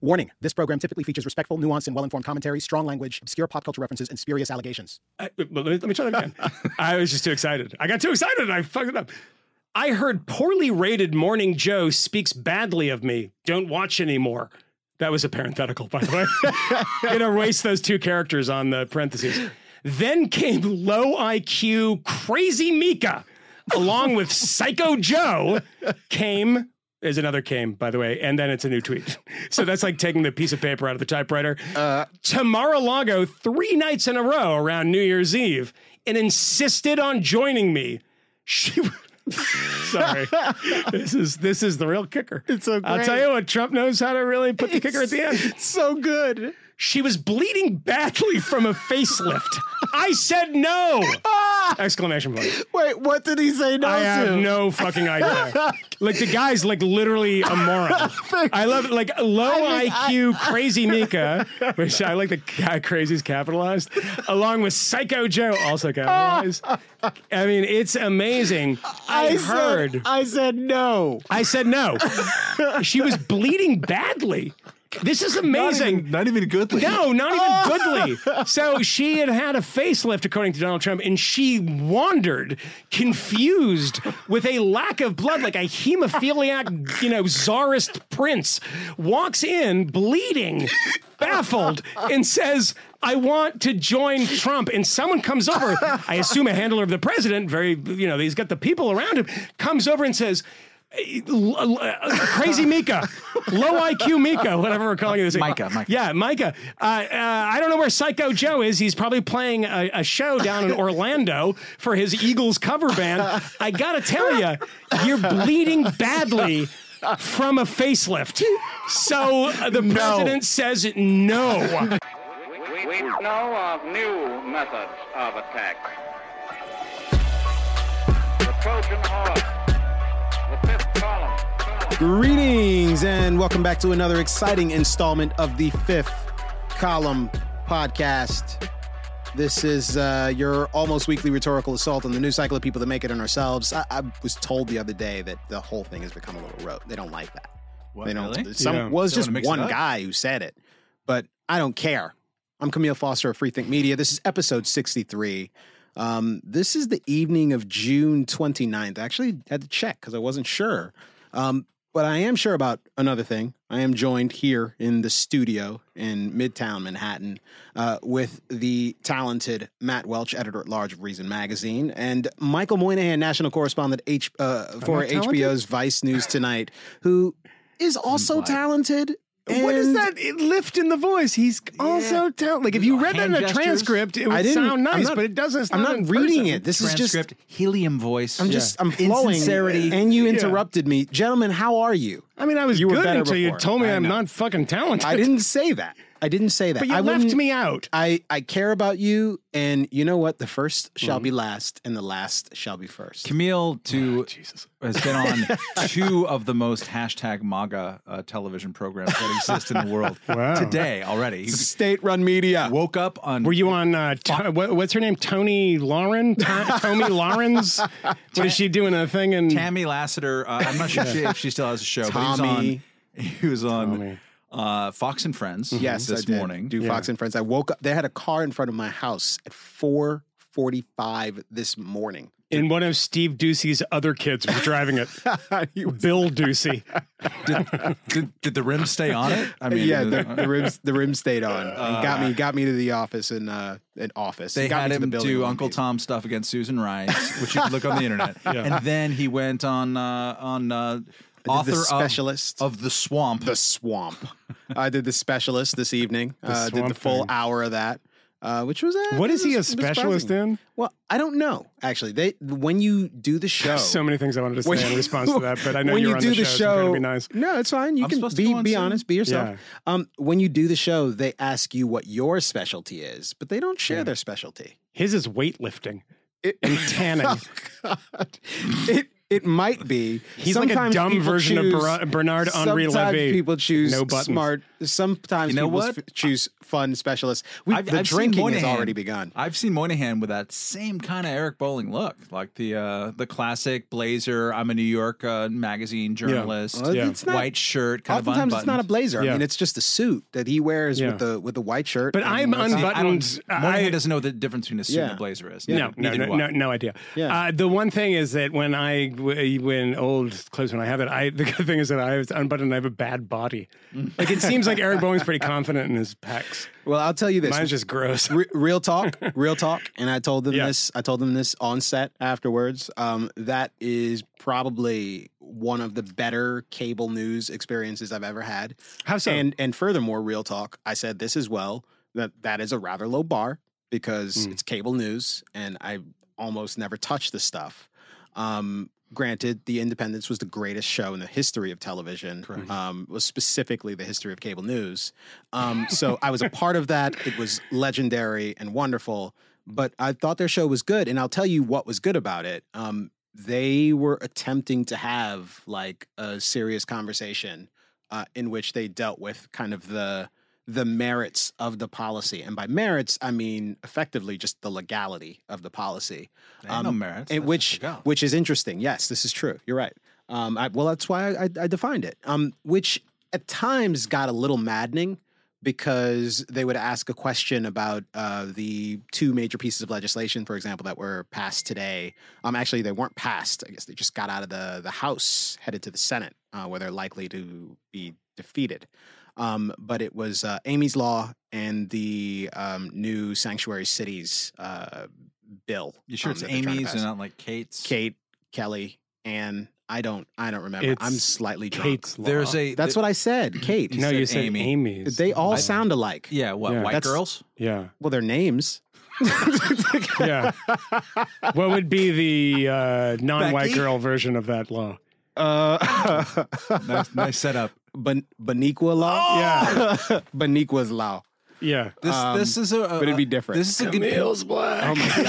Warning this program typically features respectful, nuanced, and well informed commentary, strong language, obscure pop culture references, and spurious allegations. Uh, I, let, me, let me try that again. I was just too excited. I got too excited and I fucked it up. I heard poorly rated Morning Joe speaks badly of me. Don't watch anymore. That was a parenthetical, by the way. it erased those two characters on the parentheses. Then came low IQ Crazy Mika, along with Psycho Joe, came is another came, by the way, and then it's a new tweet. So that's like taking the piece of paper out of the typewriter. Uh, to Mar-a-Lago three nights in a row around New Year's Eve and insisted on joining me. She Sorry, this is this is the real kicker. It's so I'll tell you what, Trump knows how to really put the kicker at the end. So good. She was bleeding badly from a facelift. I said no! Exclamation point. Wait, what did he say no I to? have no fucking idea. like the guy's like literally a moron. I love it. Like low I mean, IQ crazy Mika, which I like the guy crazy's capitalized, along with Psycho Joe also capitalized. I mean, it's amazing. I, I heard. Said, I said no. I said no. she was bleeding badly. This is amazing. Not even, not even goodly. No, not even goodly. So she had had a facelift, according to Donald Trump, and she wandered, confused, with a lack of blood, like a hemophiliac, you know, czarist prince, walks in bleeding, baffled, and says, I want to join Trump. And someone comes over, I assume a handler of the president, very, you know, he's got the people around him, comes over and says, Crazy Mika, low IQ Mika, whatever we're calling this. Micah, Micah. Yeah, Micah. Uh, uh, I don't know where Psycho Joe is. He's probably playing a, a show down in Orlando for his Eagles cover band. I gotta tell you, you're bleeding badly from a facelift. So uh, the president says no. We, we know of new methods of attack. The Trojan horse, the fifth column. Greetings and welcome back to another exciting installment of the fifth column podcast. This is uh, your almost weekly rhetorical assault on the news cycle of people that make it on ourselves. I, I was told the other day that the whole thing has become a little rote. They don't like that. What, they don't. really? Some Yeah. well, it's just wanna mix it one guy who said it, but I don't care. I'm Kmele Foster of Freethink Media. This is episode 63. Um, this is the evening of June 29th. I actually had to check because I wasn't sure. Um, but I am sure about another thing. I am joined here in the studio in Midtown Manhattan uh, with the talented Matt Welch, editor at large of Reason Magazine, and Michael Moynihan, national correspondent H, uh, for? HBO's Vice News Tonight, who is also Implied. Talented. What is that lift in the voice? He's also talented. Like if you read that in Hand a gestures? transcript, it I would didn't- sound I'm nice, not- but it doesn't. It's I'm not not in reading person. it. This is just Transcript, helium voice. I'm just I'm flowing. Insincerity. And you Yeah. interrupted me. Gentlemen, how are you? I mean, I was You were good better until you before. told me I I'm know. not fucking talented. I didn't say that. I didn't say that. But you I left me out. I, I care about you, and you know what? The first Mm-hmm. shall be last, and the last shall be first. Kmele to Jesus. has been on two of the most hashtag MAGA uh, television programs that exist in the world Wow. today already. State-run media. woke up on. Were you on? Uh, to, what, what's her name? Tony Lauren? To, Tommy Lawrence? What is she doing a thing in? Tammy Lassiter? Uh, I'm not sure she, if she still has a show. Tommy. But he was on. He was on uh, Fox and Friends. yes, this I did. morning. Do Fox and Friends. I woke up. They had a car in front of my house at 4:45 this morning. in one of Steve Doocy's other kids was driving it. Was- Bill Doocy. did, did, did the rim stay on it? I mean, yeah, the, uh, the rims the rims stayed on. and got me got me to the office in uh in office. They got had me to the him do Uncle piece. Tom stuff against Susan Rice, which you can look on the internet. And then he went on uh, on uh, author the of- specialist. of, the Swamp. The Swamp. I did the specialist this evening. uh, did the full Thing. hour of that. Uh, which was uh, What is he a was- was specialist in? Well, I don't know. Actually, they when you do the show, So many things I wanted to say in response to that, but I know when you're you on do the the show. so I'm trying show, to be nice. no, it's fine. You I'm can be be soon? honest, be yourself. Yeah. Um, when you do the show, they ask you what your specialty is, but they don't share their specialty. His is weightlifting It, and tanning. Oh, God. It It might be. He's like a Sometimes dumb people version of choose- Ber- Bernard Henri sometimes people choose No buttons. smart. Sometimes You know people what? s- choose fun specialists. We, I've- the I've seen drinking has already begun. I've seen Moynihan with that same kind of Eric Bolling look, like the uh, the classic blazer. I'm a New York uh, magazine journalist. Well, Yeah. it's not- White shirt, kind Oftentimes of it's not a blazer. Yeah. I mean, it's just a suit that he wears Yeah. with the with the white shirt. But I'm that's- See, I unbuttoned. Moynihan I- doesn't know the difference between a suit and a blazer is. No, no, no, no, no idea. Yeah. Uh, the one thing is that when I w- when old clothes when I have it, I the good thing is that I was unbuttoned. and I have a bad body. Like it seems like Eric Bolling's pretty confident in his pecs. Well, I'll tell you this. Mine's just gross. Re- real talk, real talk, and I told them Yeah. this. I told them this on set afterwards. Um, that is probably one of the better cable news experiences I've ever had. How so? And and furthermore, real talk. I said this as well. That that is a rather low bar because Mm. it's cable news, and I almost never touch the stuff. Um, granted, The Independents was the greatest show in the history of television. Um, was specifically the history of cable news. Um, so I was a part of that. It was legendary and wonderful. But I thought their show was good, and I'll tell you what was good about it. Um, they were attempting to have like a serious conversation uh, in which they dealt with kind of the the merits of the policy, and by merits I mean effectively just the legality of the policy. Ain't no merits. which which is interesting. Yes, this is true. You're right. Um, I, well, that's why I, I defined it. Um, which at times got a little maddening because they would ask a question about uh, the two major pieces of legislation, for example, that were passed today. Um, actually, they weren't passed. I guess they just got out of the the House, headed to the Senate, uh, where they're likely to be defeated. Um, but it was uh, Amy's Law and the um, new sanctuary cities uh, bill. You sure um, it's that they're trying to Amy's and not like Kate's? Kate, Kelly, and I don't. I don't remember. I'm slightly drunk. Kate's law. There's a. That's what I said. Kate. You no, you said said Amy. Amy's. They all I- sound alike. Yeah, what Yeah. white That's- girls? Yeah, Well, their names. yeah. what would be the uh, non-white Becky? girl version of that law? Uh, nice, nice setup. Ban- Baniqua law. Yeah, Baniqua's law. Oh! yeah. This Um, this is a. but it'd be different. This is a good. Kmele's black. Oh my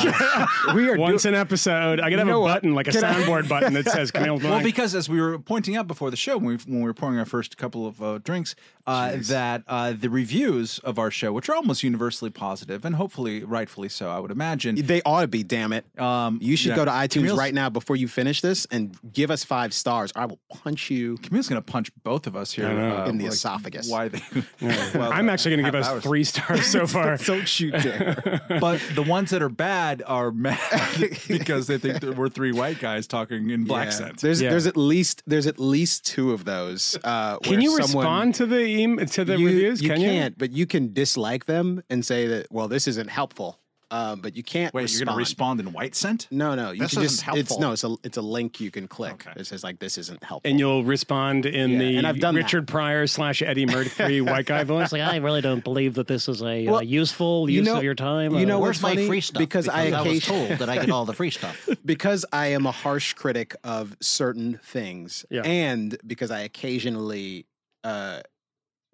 god. we are Once doing. an episode, I could have know a what? button like a Can I- soundboard button that says Kmele's black. Well, because as we were pointing out before the show, when we, when we were pouring our first couple of uh, drinks, uh, that uh, the reviews of our show, which are almost universally positive and hopefully rightfully so, I would imagine. They ought to be. Damn it. Um, You should yeah. go to iTunes Kmele's- right now before you finish this and give us five stars. I will punch you. Kmele's going to punch both of us here I know. In the like, esophagus. Why they? well, I'm actually going to give half us hours. three stars so far. Don't you dare. But the ones that are bad are mad because they think that we're three white guys talking in black Yeah. sense. There's Yeah. there's at least there's at least two of those. Uh, Can you someone- respond to the em- to the you, reviews? You Can you? can't, but you can dislike them and say that well, this isn't helpful. Um, but you can't. Wait, respond. you're going to respond in white scent? No, no. You This can isn't just. It's helpful. no. It's a it's a link you can click. Okay. It says like this isn't helpful. And you'll respond in Yeah, the and I've done that. Richard Pryor slash Eddie Murphy white guy voice. Like I really don't believe that this is a uh, useful you use know- of your time. you Uh, know where's what's funny? my free stuff? Because I was occasion- told that I get all the free stuff. because I am a harsh critic of certain things, Yeah. and because I occasionally uh,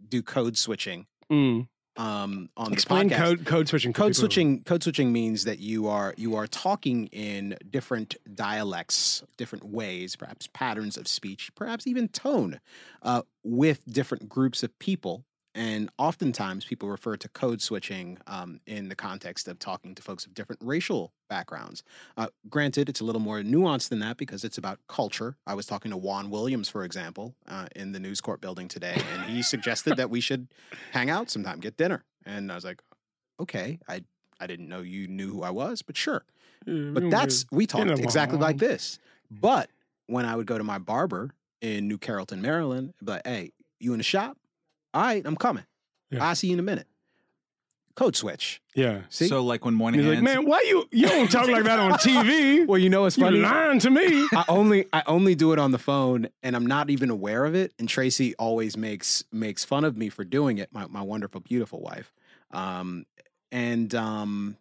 do code switching Mm. Um, on Explain the podcast. code code switching. Code switching code switching means that you are you are talking in different dialects, different ways, perhaps patterns of speech, perhaps even tone, uh, with different groups of people. And oftentimes, people refer to code switching um, in the context of talking to folks of different racial backgrounds. Uh, granted, it's a little more nuanced than that because it's about culture. I was talking to Juan Williams, for example, uh, in the News Corp building today, and he suggested that we should hang out sometime, get dinner. And I was like, okay, I I didn't know you knew who I was, but sure. But that's we talked exactly like this. But when I would go to my barber in New Carrollton, Maryland, be like, hey, you in the shop? All right, I'm coming. Yeah. I'll see you in a minute. Code switch. yeah. See? So, like when morning Moynihan. He's like, man, why you you don't talk like that on TV? well, you know what's You funny? lying to me. I only I only do it on the phone and I'm not even aware of it. And Tracy always makes makes fun of me for doing it, my, my wonderful, beautiful wife. Um and um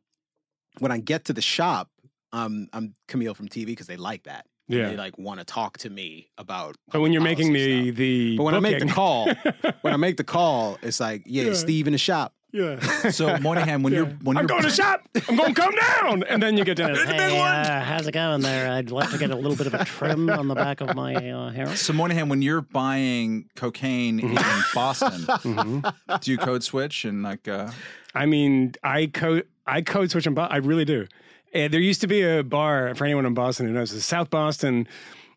when I get to the shop, um I'm Kmele from TV because they like that. And Yeah. They like want to talk to me about But when you're making policy the stuff. the But when I make the call, when I make the call, it's like, yeah, Yeah. Steve in the shop. Yeah. So Moynihan, when you're when I'm you're going to shop. I'm going to come down, and then you get down. Hey, uh, how's it going there? I'd like to get a little bit of a trim on the back of my uh, hair. so Moynihan, when you're buying cocaine in Boston, do you code switch and like? Uh, I mean, I code I code switch in Boston. I really do. And there used to be a bar for anyone in Boston who knows this, South Boston.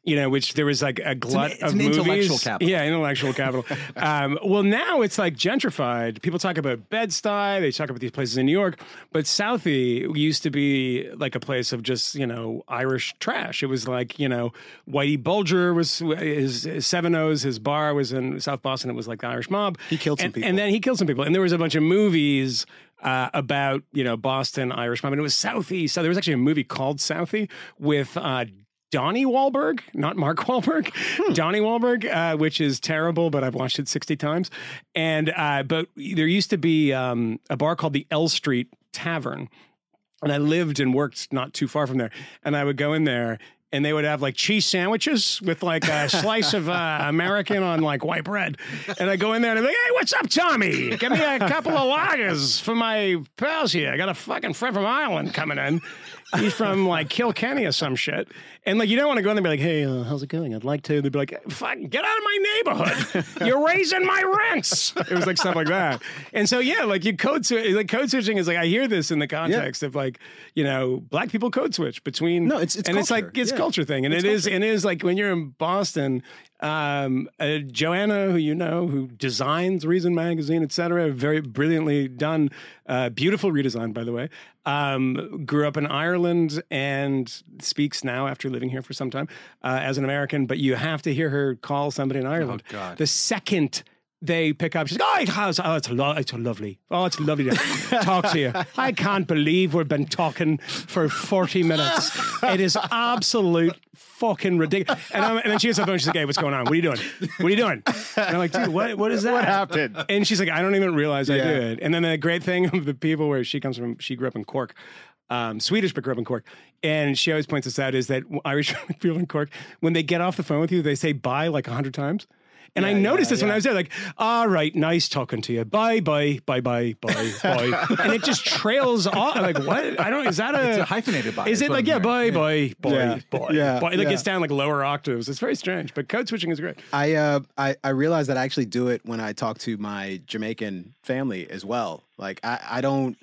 You know, which there was like a glut it's of an movies. intellectual capital. Yeah, intellectual capital. um, well, now it's like gentrified. People talk about Bed Stuy. They talk about these places in New York, but Southie used to be like a place of just you know Irish trash. It was like you know Whitey Bulger was his, his Seven O's. His bar was in South Boston. It was like the Irish mob. He killed some and, people. and then he killed some people. And there was a bunch of movies uh, about you know Boston Irish mob, and it was Southie. So there was actually a movie called Southie with. Uh, Donnie Wahlberg, not Mark Wahlberg, Donnie Wahlberg, uh, which is terrible, but I've watched it 60 times. And, uh, but there used to be um, a bar called the L Street Tavern. And I lived and worked not too far from there. And I would go in there and they would have like cheese sandwiches with like a slice of uh, American on like white bread. And I go in there and I'm like, hey, what's up, Tommy? Give me a couple of lagers for my pals here. I got a fucking friend from Ireland coming in. He's from like Kilkenny or some shit. And like, you don't want to go in there and be like, hey, uh, how's it going? I'd like to. They'd be like, fuck, get out of my neighborhood. You're raising my rents. It was like stuff like that. And so, yeah, like you code switch, like code switching is like, I hear this in the context of like, you know, black people code switch between. No, it's- it's and it's like, it's Yeah. culture thing. And it is, and it is like when you're in Boston, um, uh, Joanna, who you know, who designs Reason Magazine, et cetera, very brilliantly done, uh, beautiful redesign, by the way. Um, grew up in Ireland and speaks now after living here for some time uh, as an American. But you have to hear her call somebody in Ireland. God. The second they pick up, she's like, "Oh, it has, oh it's, lo- it's lovely. Oh, it's lovely to talk to you. I can't believe we've been talking for forty minutes. It is absolute fucking ridiculous." And, I'm, and then she gets the phone. She's like, "Hey, what's going on? What are you doing? What are you doing?" And I'm like, "Dude, what? What is that? What happened? And she's like, I don't even realize I Yeah. do it. And then the great thing of the people where she comes from, she grew up in Cork, um, Swedish, but grew up in Cork. And she always points this out is that Irish people in Cork, when they get off the phone with you, they say bye like a hundred times. And I noticed this when I was there, like, all right, nice talking to you. Bye, bye, bye, bye, bye, bye. and it just trails off. I'm like, what? I don't, is that a, It's a hyphenated bye? is is it like, yeah, bye, bye, bye, Yeah. bye, Yeah. bye. Like Yeah. it's down like lower octaves. It's very strange, but code switching is great. I uh I, I realize that I actually do it when I talk to my Jamaican family as well. Like I, I don't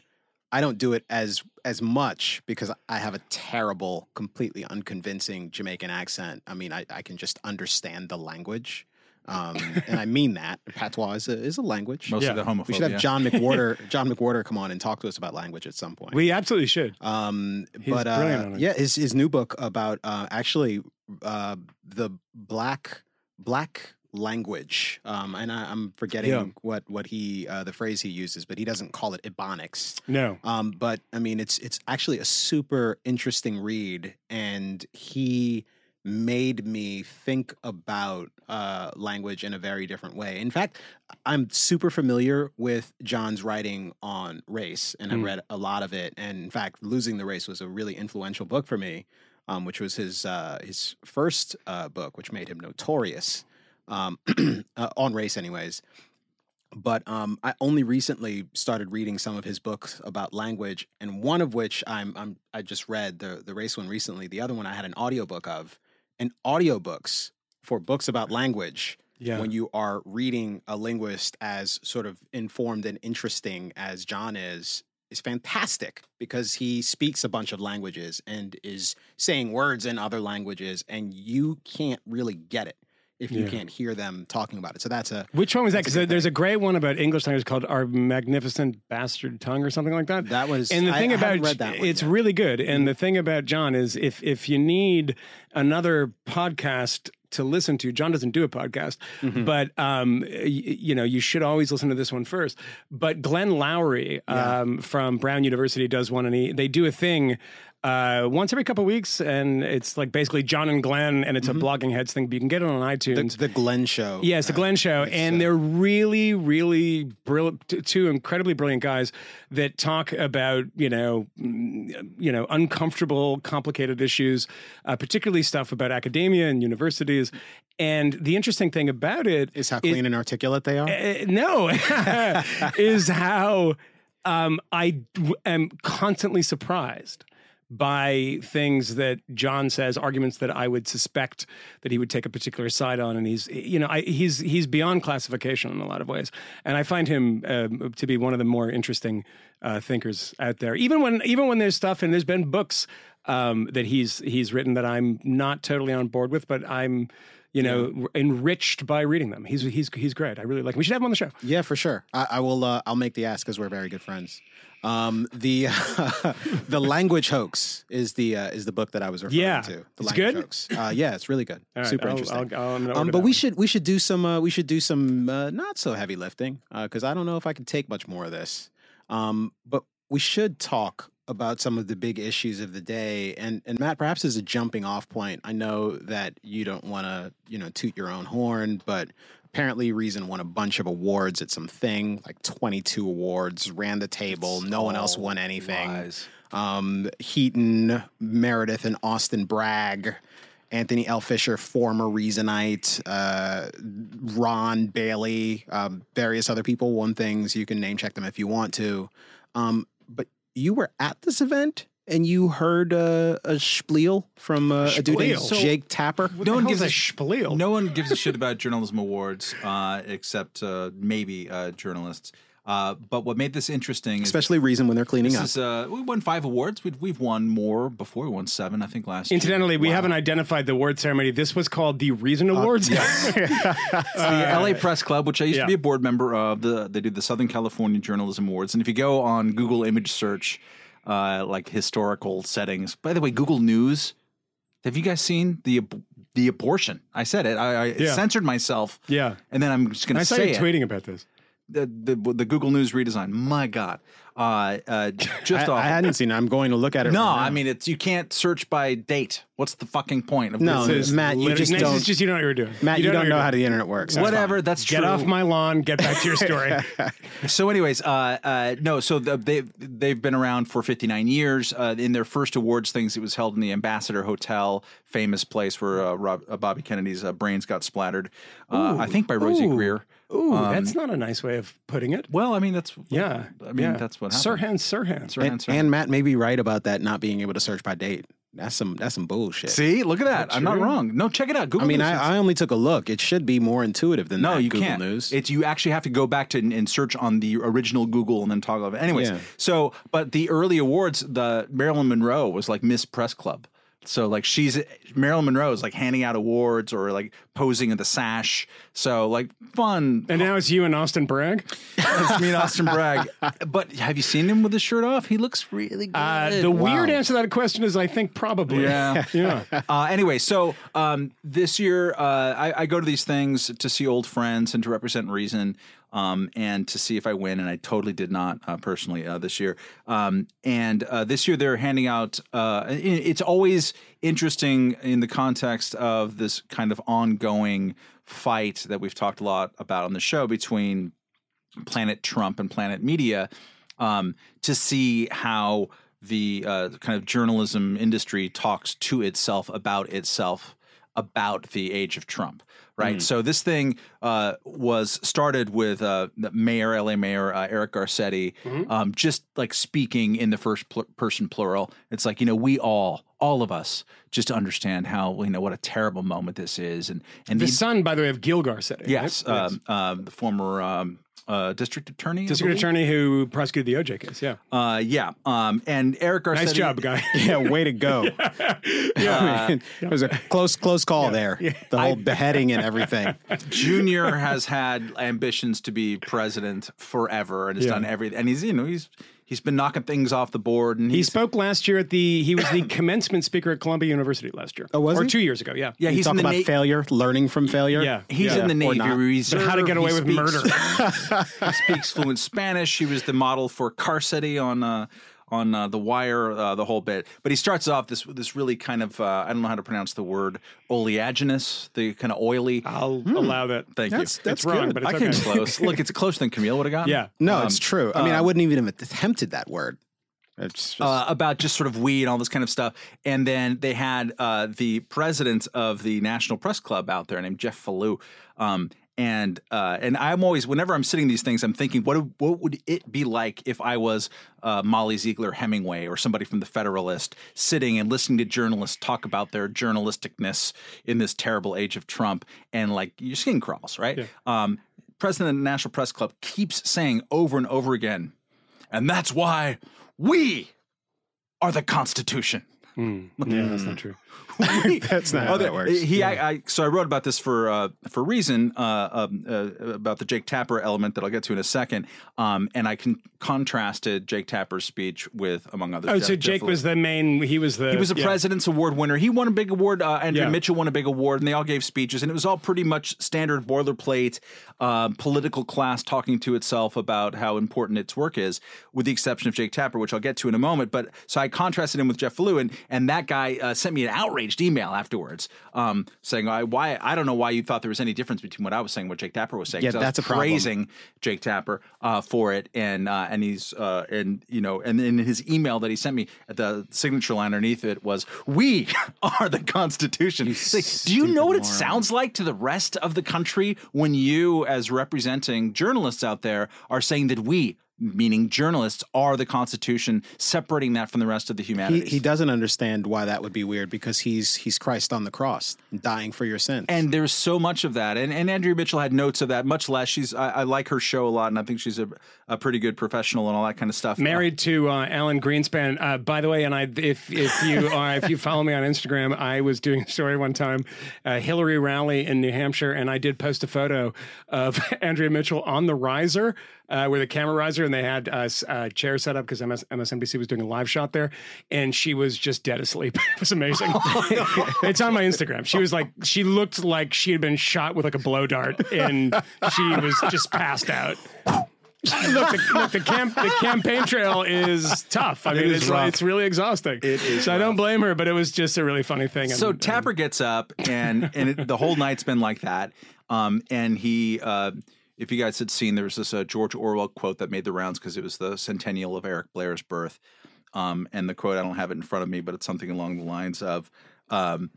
I don't do it as as much because I have a terrible, completely unconvincing Jamaican accent. I mean, I, I can just understand the language. Um, and I mean that. Patois is a, is a language. Mostly Yeah. the homophobia. we should have John McWhorter John McWhorter come on and talk to us about language at some point. We absolutely should. Um, He's but brilliant uh, on it. yeah, his his new book about uh, actually uh, the black black language, um, and I, I'm forgetting Yeah. what what he uh, the phrase he uses, but he doesn't call it Ebonics. No. Um, but I mean, it's it's actually a super interesting read, and he made me think about uh, language in a very different way. In fact, I'm super familiar with John's writing on race, and I've Mm. read a lot of it. And in fact, "Losing the Race" was a really influential book for me, um, which was his uh, his first uh, book, which made him notorious um, uh, on race, anyways but um, I only recently started reading some of his books about language, and one of which I'm, I'm I just read the the race one recently. The other one I had an audiobook of, and audiobooks for books about language. Yeah. When you are reading a linguist as sort of informed and interesting as John is, is fantastic because he speaks a bunch of languages and is saying words in other languages, and you can't really get it if you Yeah. can't hear them talking about it. So that's a Which one was that? Because there's a great one about English language called "Our Magnificent Bastard Tongue" or something like that. That was and the I- thing I about that it's yet. Mm-hmm. really good. And the thing about John is if if you need another podcast to listen to, John doesn't do a podcast, Mm-hmm. but um, y- you know you should always listen to this one first. But Glenn Loury um, from Brown University does one, and he they do a thing. Uh, once every couple of weeks, and it's like basically John and Glenn, and it's a blogging heads thing. But you can get it on The, iTunes. the Glenn Show. Yeah, it's the Glenn Show, and they're really, really brilliant. Two incredibly brilliant guys that talk about you know, mm, you know, uncomfortable, complicated issues, uh, particularly stuff about academia and universities. And the interesting thing about it Is how clean and articulate they are. uh, no, is how um, I am constantly surprised by things that John says, arguments that I would suspect that he would take a particular side on, and he's you know I, he's he's beyond classification in a lot of ways, and I find him um, to be one of the more interesting uh, thinkers out there. Even when even when there's stuff and there's been books um, that he's he's written that I'm not totally on board with, but I'm you know enriched by reading them. He's he's he's great. I really like him. We should have him on the show. Yeah, for sure. I, I will. Uh, I'll make the ask because we're very good friends. Um, the the language hoax is the uh, is the book that I was referring Yeah. to. The It's language good? hoax. Uh, yeah, it's really good. Right, Super I'll- interesting. I'll- I'll- um, but we should we should do some uh, we should do some uh, not so heavy lifting because I don't know if I can take much more of this. Um, but we should talk about some of the big issues of the day and and Matt perhaps as a jumping off point I know that you don't want to you know toot your own horn but apparently Reason won a bunch of awards at some thing like 22 awards ran the table no one else won anything um, Heaton, Meredith, and Austin Bragg, Anthony L. Fisher, former Reasonite, uh, Ron Bailey, um, various other people won things. You can name check them if you want to. Um, but you were at this event and you heard uh, a spiel from uh, a dude named Spiel? Jake Tapper. no one gives a a spiel. No one gives a shit about journalism awards, uh, except uh, maybe uh, journalists. Uh, but what made this interesting is Especially Reason when they're cleaning this up. is uh, we won five awards. We've we've won more before. We won seven, I think, last year. Incidentally, we Wow. haven't identified the award ceremony. This was called the Reason Awards. It's the LA Press Club, which I used yeah. to be a board member of. The they do the Southern California Journalism Awards, and if you go on Google image search, uh, like historical settings. By the way, Google News. Have you guys seen the ab- the abortion? I said it. I, I Yeah. censored myself. Yeah. and then I'm just going to say you it. tweeting about this. The, the the Google News redesign. My God, uh, uh, just I, off. I hadn't seen it. I'm going to look at it. no, right now. I mean it's you can't search by date. What's the fucking point of No, this? Matt, you just don't. It's just you don't know what you're doing. Matt, you, don't, what know you're how the internet works. That's Whatever. fine. That's true. Get off my lawn. Get back to your story. So, anyways, uh, uh, no. So the, they they've been around for 59 years. Uh, in their first awards things, it was held in the Ambassador Hotel, famous place where uh, Rob, uh, Bobby Kennedy's uh, brains got splattered. Uh, I think by Rosey Ooh. Grier. Ooh, um, that's not a nice way of putting it. Well, I mean that's Yeah. I mean yeah. that's what happened. Sirhan, Sirhan. Sirhan, and, Sirhan. and Matt may be right about that not being able to search by date. That's some that's some bullshit. See, look at that. I'm not wrong. No, check it out. Google I mean, News. I, I only took a look. It should be more intuitive than No, that, you Google can't. News. It's you actually have to go back to and, and search on the original Google and then toggle it. Anyways, Yeah. so but the early awards, the Marilyn Monroe was like Miss Press Club. So like she's Marilyn Monroe is like handing out awards or like posing in the sash. So like fun. And now it's you and Austin Bragg. It's me and Austin Bragg. But have you seen him with his shirt off? He looks really good. Uh, the weird answer to that question is I think probably. Yeah. yeah. Uh, anyway, so um, this year uh, I, I go to these things to see old friends and to represent Reason um, and to see if I win. And I totally did not uh, personally uh, this year. Um, and uh, this year they're handing out. Uh, it's always interesting in the context of this kind of ongoing fight that we've talked a lot about on the show between Planet Trump and Planet Media um, to see how the uh, kind of journalism industry talks to itself about itself about the age of Trump. Right. So this thing uh, was started with uh, the mayor, LA Mayor uh, Eric Garcetti, um, just like speaking in the first pl- person plural. It's like you know we all, all of us, just to understand how you know what a terrible moment this is, and and The the, son, by the way, of Gil Garcetti. yes, right? um, um, the former um, uh, district attorney, District attorney who prosecuted the OJ case. Yeah. Uh, yeah. Um, and Eric Garcetti. Nice job, guy. yeah, way to go. I mean, it was a close close call there. Yeah. The whole beheading and everything. Junior has had ambitions to be president forever and has Yeah. done everything. And he's, you know, he's he's been knocking things off the board. And He spoke last year at the. He was the commencement speaker at Columbia University last year. Oh, was or he? two years ago? Yeah. yeah, You he's talking about Navy. failure, learning from failure. Yeah. He's Yeah. in the Navy. Reserve. How to get away He with speaks- he speaks fluent Spanish. He was the model for Carcetti on uh, on uh, the wire, uh, the whole bit. But he starts off this this really kind of uh, I don't know how to pronounce the word oleaginous, the kind of oily. I'll allow that. Thank That's you. that's it's wrong, good. but it's I came close. Look, it's closer than Kmele would have gotten. Yeah. no, it's true. I mean, I um, wouldn't even have attempted that word. It's just, uh, about just sort of weed and all this kind of stuff. And then they had uh, the president of the National Press Club out there named Jeff Ballou. Um, and uh, and I'm always whenever I'm sitting these things, I'm thinking, what what would it be like if I was uh, Mollie Ziegler Hemingway or somebody from the Federalist sitting and listening to journalists talk about their journalisticness in this terrible age of Trump, and like your skin crawls, right? Um, president of the National Press Club keeps saying over and over again, and that's why we are the Constitution. Hmm. Yeah, that's not true. that's not how that works. He, I, I, so I wrote about this for uh, for reason uh, um, uh, about the Jake Tapper element that I'll get to in a second, um, and I can contrasted Jake Tapper's speech with, among others. Oh, Jeff- so Jake was the main. He was the. He was a yeah. President's Award winner. He won a big award. Uh, Andrea Yeah. Mitchell won a big award, and they all gave speeches, and it was all pretty much standard boilerplate uh, political class talking to itself about how important its work is, with the exception of Jake Tapper, which I'll get to in a moment. But so I contrasted him with Jeff Ballou, and, and that guy uh, sent me an outraged email afterwards, um, saying, I, "Why? I don't know why you thought there was any difference between what I was saying, and what Jake Tapper was saying." Yeah, 'Cause I was that's a problem. praising Jake Tapper uh, for it, and uh, and he's uh, and you know, and in his email that he sent me, the signature line underneath it was, "We are the Constitution." Like, do you know what it sounds like to the rest of the country when you, as representing journalists out there, are saying that we, meaning journalists, are the Constitution, separating that from the rest of the he, he doesn't understand why that would be weird because he's he's Christ on the cross, dying for your sins. And there's so much of that. And, and Andrea Mitchell had notes of that, much less. She's I, I like her show a lot, and I think she's a, a pretty good professional and all that kind of stuff. Married to uh, Alan Greenspan. Uh, by the way, and I, if if you uh, if you follow me on Instagram, I was doing a story one time, uh, Hillary rally in New Hampshire, and I did post a photo of Andrea Mitchell on the riser. Uh, with a camera riser, and they had uh, s- a chair set up because MS- MSNBC was doing a live shot there, and she was just dead asleep. it was amazing. it's on my Instagram. She was like, she looked like she had been shot with like a blow dart, and she was just passed out. look, the, look, the camp, the campaign trail is tough. I mean, is it's rough. it's really exhausting. It is So I don't blame her, but it was just a really funny thing. So And- Tapper gets up, and and it, the whole night's been like that. Um, and he, uh, if you guys had seen, there was this uh, George Orwell quote that made the rounds because it was the centennial of Eric Blair's birth. Um, and the quote, I don't have it in front of me, but it's something along the lines of, um,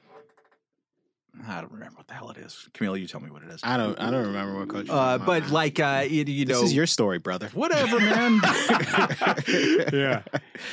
I don't remember what the hell it is. Kmele, you tell me what it is. I don't I don't remember what coach. Uh, but like, uh, you, you know, this is your story, brother. whatever, man. yeah,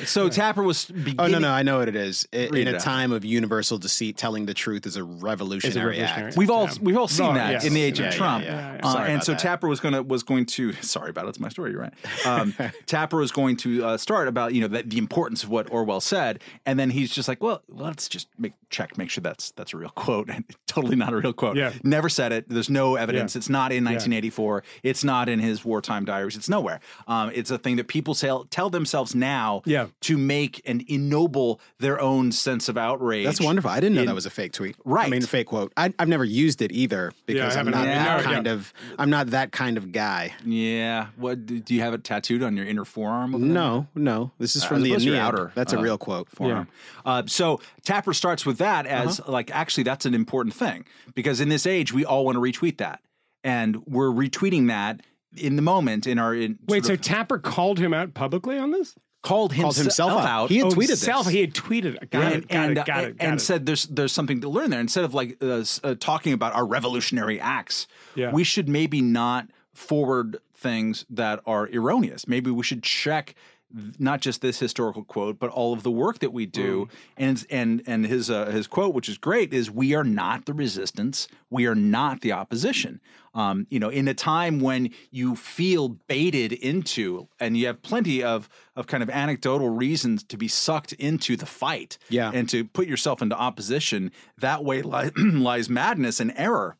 so Tapper was beginning. Oh no, no, I know what it is. I- Read in it a out. time of universal deceit, telling the truth is a revolutionary, revolutionary. act. We've all Yeah. we've all seen Oh, that yes. in the age Yeah, of yeah, Trump, yeah, yeah. Uh, Sorry and about so that. Tapper was gonna was going to. Sorry about it. It's my story. You're right. Um, Tapper was going to uh, start about you know the, the importance of what Orwell said, and then he's just like, well, let's just make check, make sure that's that's a real quote, and totally not a real quote. Yeah. never said it. There's no evidence. Yeah. It's not in 1984. It's not in his wartime diaries. It's nowhere. Um, it's a thing that people tell tell themselves now Yeah. to make and ennoble their own sense of outrage. That's wonderful. I didn't know in- that was a fake tweet. Right. I mean, a fake quote. I, I've never used it either because I I'm haven't not that kind of. I'm not that kind of guy. Yeah. What do you have it tattooed on your inner forearm? No, no. This is Uh, from as the opposed Aeneid. outer, That's a uh, real quote. forearm. Uh, so Tapper starts with that as Uh-huh. like actually that's an important thing because in this age we all want to retweet that, and we're retweeting that in the moment in our in wait. So of Tapper called him out publicly on this? called, Called himself, himself out. out. He had Oh, tweeted himself. this. He had tweeted. Got and, it. Got and, it. Got uh, it. Got and it. said there's there's something to learn there. Instead of like uh, uh, talking about our revolutionary acts, Yeah. we should maybe not forward things that are erroneous. Maybe we should check th- not just this historical quote, but all of the work that we do. And and and his uh, his quote, which is great, is "We are not the resistance. We are not the opposition." Um, you know, in a time when you feel baited into, and you have plenty of of kind of anecdotal reasons to be sucked into the fight, Yeah. and to put yourself into opposition. That way li- lies madness and error.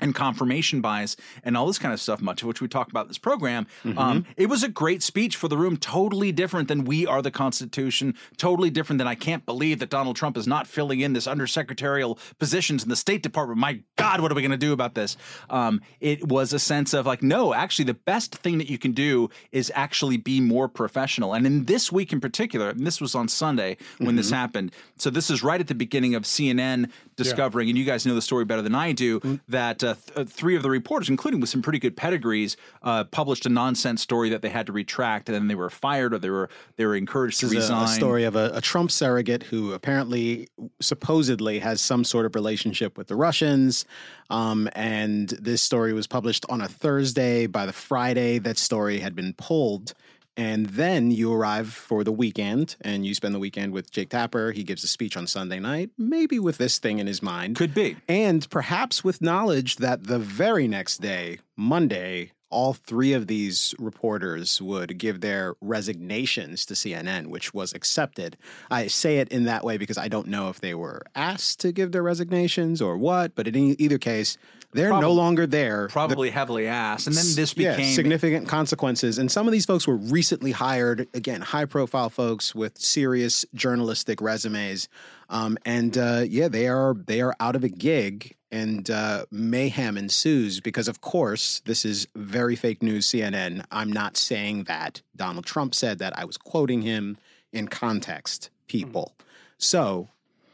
And confirmation bias and all this kind of stuff, much of which we talk about in this program. Um, it was a great speech for the room, totally different than we are the Constitution, totally different than I can't believe that Donald Trump is not filling in this undersecretarial positions in the State Department. My God, what are we going to do about this? Um, it was a sense of like, no, actually, the best thing that you can do is actually be more professional. And in this week in particular, and this was on Sunday when this happened. So this is right at the beginning of CNN discovering, and you guys know the story better than I do, that uh, th- uh, three of the reporters, including with some pretty good pedigrees, uh, published a nonsense story that they had to retract, and then they were fired or they were they were encouraged This to is a, resign. a story of a, a Trump surrogate who apparently, supposedly, has some sort of relationship with the Russians. Um, and this story was published on a Thursday. By the Friday, that story had been pulled. And then you arrive for the weekend and you spend the weekend with Jake Tapper. He gives a speech on Sunday night, maybe with this thing in his mind. Could be. And perhaps with knowledge that the very next day, Monday, all three of these reporters would give their resignations to CNN, which was accepted. I say it in that way because I don't know if they were asked to give their resignations or what, but in either case, they're no longer there. Probably heavily asked, and then this Yeah, became significant consequences. And some of these folks were recently hired, again, high profile folks with serious journalistic resumes. Um, and uh, yeah, they are they are out of a gig and uh, mayhem ensues because of course this is very fake news CNN. I'm not saying that. Donald Trump said that. I was quoting him in context, people. So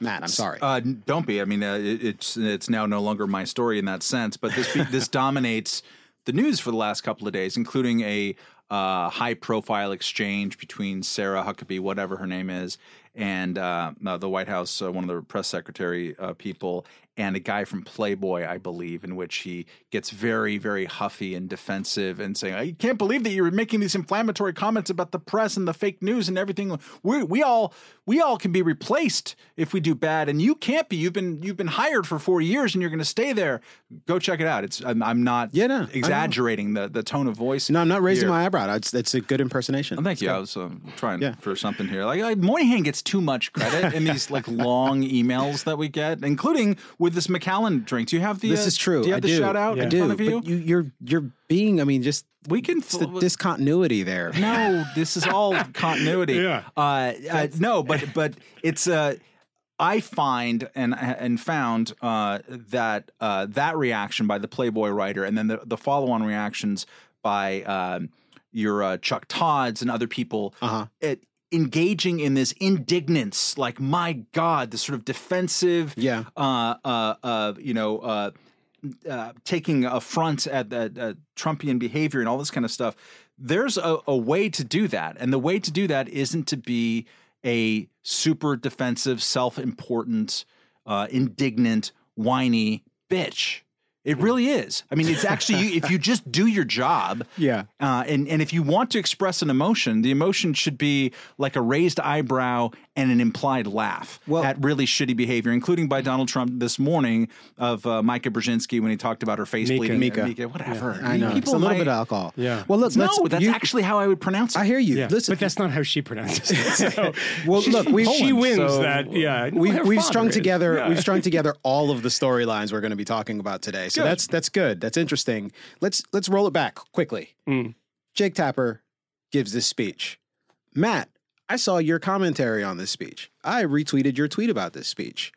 Matt, I'm sorry. Uh, don't be. I mean, uh, it, it's it's now no longer my story in that sense. But this be, this dominates the news for the last couple of days, including a uh, high profile exchange between Sarah Huckabee, whatever her name is, and uh, uh, the White House, uh, one of the press secretary uh, people, and a guy from Playboy, I believe, in which he gets very, very huffy and defensive and saying, "I can't believe that you're making these inflammatory comments about the press and the fake news and everything. We we all we all can be replaced if we do bad, and you can't be. You've been you've been hired for four years, and you're going to stay there. Go check it out. It's I'm, I'm not Yeah, no, exaggerating the the tone of voice. no, I'm not raising here. my eyebrow. It's, it's a good impersonation. Oh, thank you. I was uh, trying Yeah. for something here. Like, like Moynihan gets too much credit in these like long emails that we get, including with this Macallan drink. Do you have the? This uh, is true. Do you have I the do. shout out I in do. front of you? But you, you're you're being. I mean, just we can. it's the discontinuity there. no, this is all continuity. Yeah. Uh, uh, no, but but it's uh, I find and and found uh, that uh, that reaction by the Playboy writer, and then the the follow on reactions by um, your uh, Chuck Todds and other people, Uh-huh. it, engaging in this indignance, like my God, this sort of defensive, Yeah. uh, uh, uh, you know. Uh, uh, taking affront at, at, at Trumpian behavior and all this kind of stuff. There's a, a way to do that, and the way to do that isn't to be a super defensive, self-important, uh, indignant, whiny bitch. It really is. I mean, it's actually if you just do your job, Yeah. uh, and and if you want to express an emotion, the emotion should be like a raised eyebrow and an implied laugh Well- at really shitty behavior, including by Donald Trump this morning of uh, Micah Brzezinski when he talked about her face Mika. bleeding. Mika. Mika, whatever. I know. People it's a little might- bit of alcohol. Yeah. Well, look. No, let's, that's you- actually how I would pronounce it. I hear you. Yeah, Listen, but that's not how she pronounces it. So Well, she, look, we- she wins so that. Yeah, We, we've father strung is. together. Yeah. We've strung together all of the storylines we're going to be talking about today. So Good. that's that's good. That's interesting. Let's let's roll it back quickly. Mm. Jake Tapper gives this speech. Matt, I saw your commentary on this speech. I retweeted your tweet about this speech.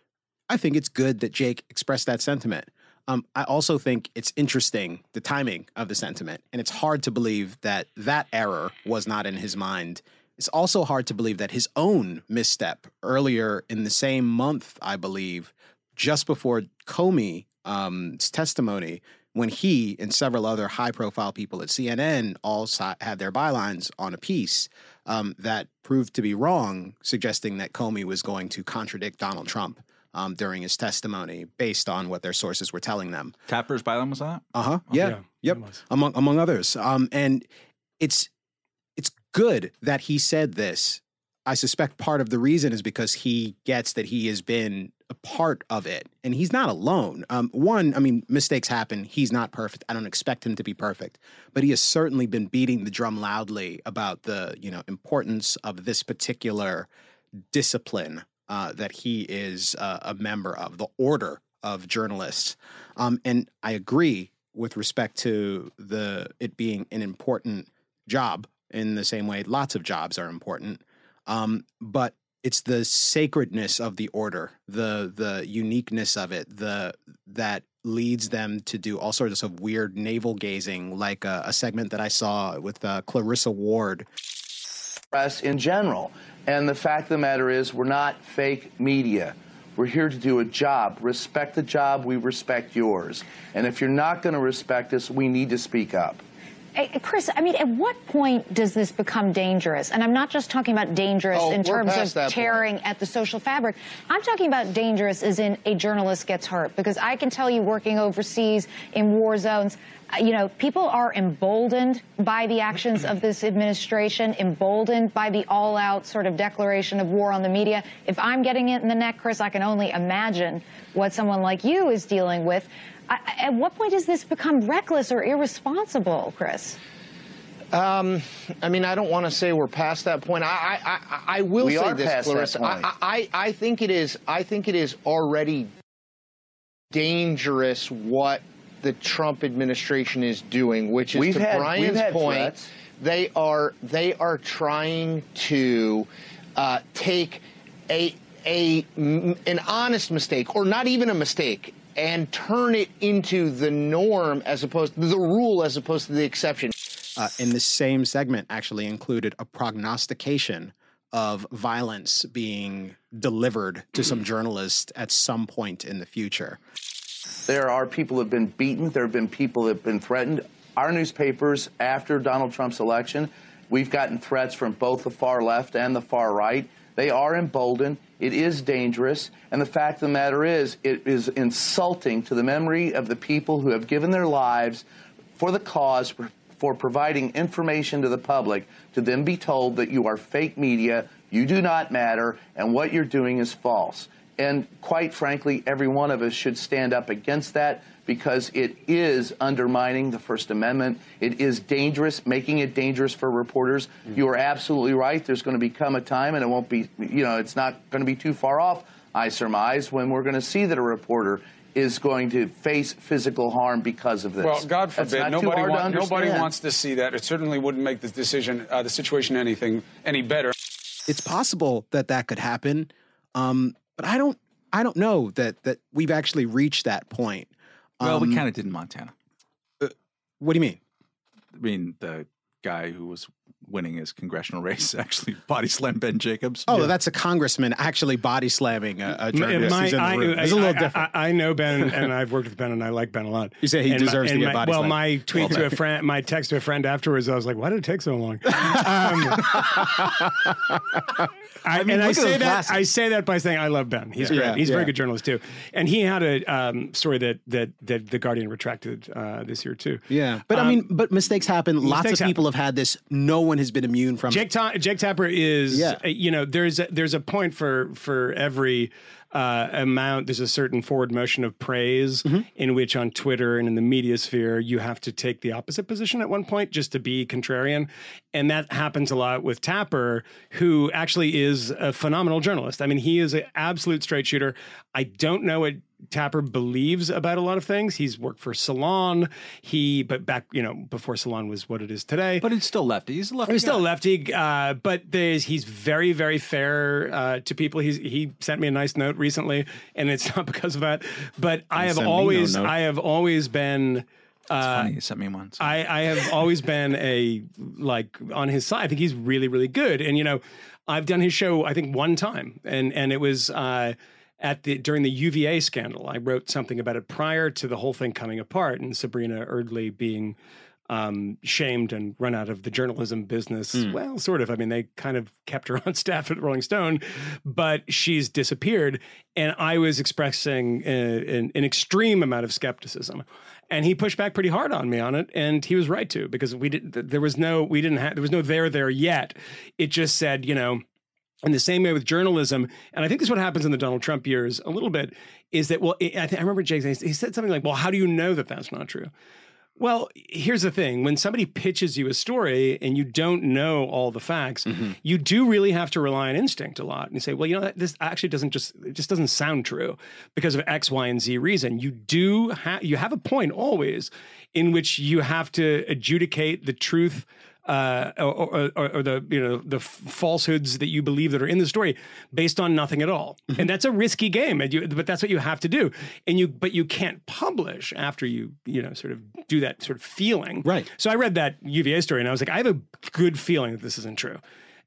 I think it's good that Jake expressed that sentiment. Um, I also think it's interesting the timing of the sentiment, and it's hard to believe that that error was not in his mind. It's also hard to believe that his own misstep earlier in the same month, I believe, just before Comey's um, testimony, when he and several other high-profile people at CNN all had their bylines on a piece um, that proved to be wrong, suggesting that Comey was going to contradict Donald Trump um, during his testimony based on what their sources were telling them. Tapper's byline was that? Uh huh. Yeah. yeah, Yep. Among among others. Um, and it's it's good that he said this. I suspect part of the reason is because he gets that he has been a part of it, and he's not alone. Um, one, I mean, mistakes happen. He's not perfect. I don't expect him to be perfect, but he has certainly been beating the drum loudly about the you know importance of this particular discipline uh, that he is uh, a member of, the order of journalists. Um, and I agree with respect to the it being an important job in the same way lots of jobs are important. Um, but it's the sacredness of the order, the the uniqueness of it, the that leads them to do all sorts of weird navel gazing, like a, a segment that I saw with uh, Clarissa Ward. press in general. And the fact of the matter is, we're not fake media. We're here to do a job. Respect the job, we respect yours. And if you're not going to respect us, we need to speak up. Chris, I mean, at what point does this become dangerous? And I'm not just talking about dangerous Oh, in terms of tearing at the social fabric. I'm talking about dangerous as in a journalist gets hurt. Because I can tell you, working overseas in war zones, uh, you know, people are emboldened by the actions of this administration, emboldened by the all out sort of declaration of war on the media. If I'm getting it in the neck, Chris, I can only imagine what someone like you is dealing with. I, at what point does this become reckless or irresponsible, Chris? Um, I mean, I don't want to say we're past that point. I, I, I, I will We say this, past Clarissa. I, I, I think it is. I think it is already dangerous what the Trump administration is doing, which is We've to had- Brian's point. threats. They are they are trying to uh, take a a an honest mistake, or not even a mistake, and turn it into the norm as opposed to the rule as opposed to the exception. uh, in the same segment actually included a prognostication of violence being delivered to some journalist at some point in the future. There are people who have been beaten. There have been people that have been threatened. Our newspapers, after Donald Trump's election, we've gotten threats from both the far left and the far right. They are emboldened. It is dangerous. And the fact of the matter is, it is insulting to the memory of the people who have given their lives for the cause, for, providing information to the public, to then be told that you are fake media, you do not matter, and what you're doing is false. And quite frankly, every one of us should stand up against that because it is undermining the First Amendment. It is dangerous, making it dangerous for reporters. You are absolutely right. There's going to become a time, and it won't be, you know, it's not going to be too far off, I surmise, when we're going to see that a reporter is going to face physical harm because of this. Well, God forbid. Nobody, want, nobody wants to see that. It certainly wouldn't make the decision, uh, the situation, anything any better. It's possible that that could happen, um, but I don't. I don't know that that we've actually reached that point. Well, we Um, kind of did in Montana. What do you mean? I mean, the guy who was winning his congressional race actually body slammed Ben Jacobs. Oh, that's a congressman actually body slamming a, a journalist. My- who's in the I- room. I- It's a little I- different. I, I know Ben, and I've worked with Ben, and I like Ben a lot. You say he And my- deserves to and get my- body Well, slammed. my tweet to a friend, my text to a friend afterwards, I was like, "Why did it take so long?" Um, I, mean, and I look at say that glasses. I say that by saying I love Ben. He's great. Yeah, He's a very good journalist too. And he had a um, story that that that the Guardian retracted uh, this year too. yeah, but I Um, mean, but mistakes happen. Lots mistakes of people have had this. No one has been immune from Jake. Ta- Jake Tapper is, Yeah. uh, you know, there's a, there's a point for for every uh, amount. There's a certain forward motion of praise Mm-hmm. in which on Twitter and in the media sphere you have to take the opposite position at one point just to be contrarian, and that happens a lot with Tapper, who actually is a phenomenal journalist. I mean, he is an absolute straight shooter. I don't know what Tapper believes about a lot of things. He's worked for Salon. He, but back, you know, before Salon was what it is today. but he's still lefty. He's a lefty. He's still lefty, uh, but there's, he's very, very fair uh, to people. He's, he sent me a nice note recently, and it's not because of that. But I have me no always. I have always been. It's funny. He sent me one. so- I, I have always been a like on his side. I think he's really, really good. And you know, I've done his show I think one time, and and it was uh, at the during the UVA scandal. I wrote something about it prior to the whole thing coming apart, and Sabrina Erdely being um, shamed and run out of the journalism business. Well, sort of. I mean, they kind of kept her on staff at Rolling Stone, but she's disappeared. And I was expressing uh, an, an extreme amount of skepticism. And he pushed back pretty hard on me on it, and he was right to because we didn't. There was no, we didn't have, there was no there there yet. It just said, you know, in the same way with journalism, and I think this is what happens in the Donald Trump years a little bit, is that well, I, I remember Jake he said something like, "Well, how do you know that that's not true?" Well, here's the thing: when somebody pitches you a story and you don't know all the facts, Mm-hmm. you do really have to rely on instinct a lot. And say, "Well, you know, this actually doesn't just it just doesn't sound true because of X, Y, and Z reason." You do have you have a point always in which you have to adjudicate the truth. Uh, or, or, or, the you know the falsehoods that you believe that are in the story based on nothing at all, Mm-hmm. and that's a risky game. And you, but that's what you have to do. And you, but you can't publish after you you know sort of do that sort of feeling. Right. So I read that UVA story and I was like, I have a good feeling that this isn't true.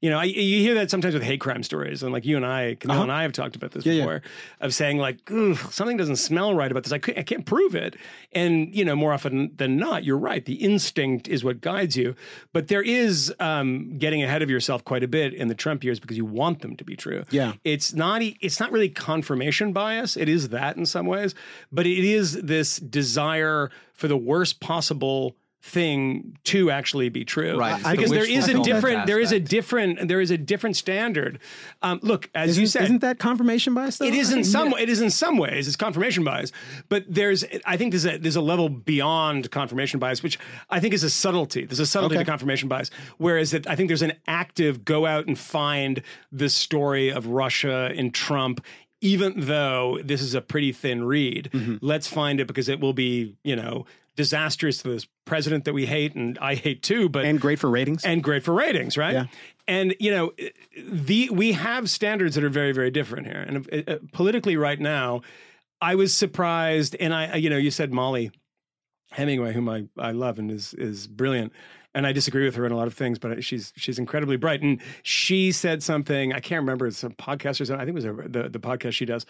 You know, I, you hear that sometimes with hate crime stories, and like you and I, Kmele and I have talked about this Uh-huh. Yeah, yeah. before, of saying like, something doesn't smell right about this. I, can't, I can't prove it. And you know, more often than not, you're right. The instinct is what guides you. But there is um, getting ahead of yourself quite a bit in the Trump years because you want them to be true. Yeah. it's not. It's not really confirmation bias. It is that in some ways, but it is this desire for the worst possible thing to actually be true Right, it's the because there wishful a different there is a different there is a different standard um, look as you Isn't, said isn't that confirmation bias? Though? it is in think- some it is in some ways it's confirmation bias but there's I think there's a there's a level beyond confirmation bias which I think is a subtlety there's a subtlety Okay. to confirmation bias whereas that I think there's an active go out and find the story of Russia and Trump even though this is a pretty thin read Mm-hmm. let's find it because it will be you know disastrous to this president that we hate and I hate too but and great for ratings. and great for ratings, right? Yeah. And you know, the we have standards that are very very different here. And uh, uh, politically, right now, I was surprised. And I, you know, you said Mollie Hemingway, whom I I love and is is brilliant. And I disagree with her on a lot of things, but she's she's incredibly bright. And she said something I can't remember. It's some podcast or something. I think it was a, the the podcast she does,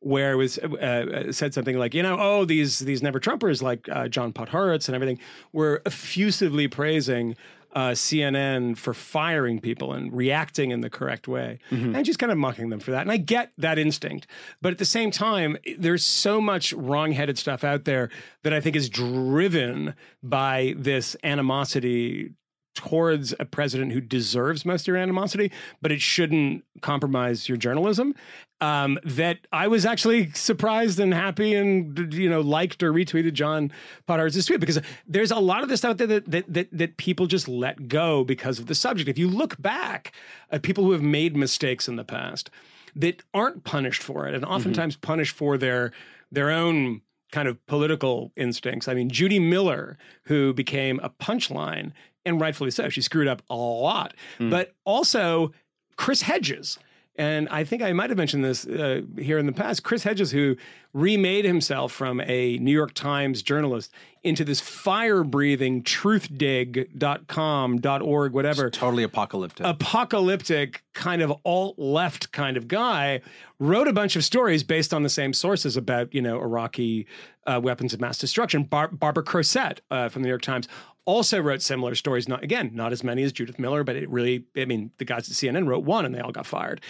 where it was uh, uh, said something like, you know, oh these these never Trumpers like uh, John Podhoretz and everything were effusively praising uh, CNN for firing people and reacting in the correct way, and just kind of mocking them for that. And I get that instinct, but at the same time, there's so much wrong-headed stuff out there that I think is driven by this animosity towards a president who deserves most of your animosity, but it shouldn't compromise your journalism. Um, that I was actually surprised and happy and you know liked or retweeted John Potter's tweet because there's a lot of this out there that, that that that people just let go because of the subject. If you look back at people who have made mistakes in the past that aren't punished for it and oftentimes punished for their their own kind of political instincts. I mean, Judy Miller, who became a punchline, and rightfully so, she screwed up a lot. But also Chris Hedges. And I think I might have mentioned this uh, here in the past. Chris Hedges, who remade himself from a New York Times journalist into this fire breathing truthdig.com, .org, whatever Totally apocalyptic. apocalyptic kind of alt left kind of guy wrote a bunch of stories based on the same sources about you know Iraqi uh, weapons of mass destruction. Bar- Barbara Crossette uh, from the New York Times also wrote similar stories. Not again, not as many as Judith Miller, but it really. I mean, the guys at CNN wrote one, and they all got fired.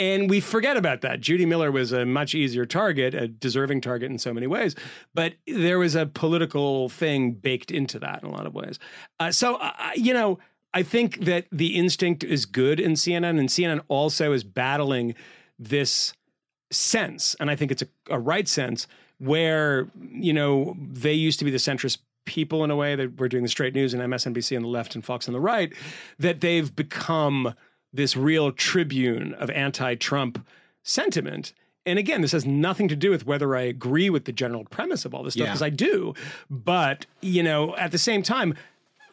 And we forget about that. Judy Miller was a much easier target, a deserving target in so many ways, but there was a political thing baked into that in a lot of ways. Uh, so, uh, you know, I think that the instinct is good in CNN, and CNN also is battling this sense, and I think it's a, a right sense, where, you know, they used to be the centrist people in a way that we're doing the straight news and MSNBC on the left and Fox on the right, that they've become this real tribune of anti Trump sentiment. And again, this has nothing to do with whether I agree with the general premise of all this stuff, Yeah. because I do. But, you know, at the same time,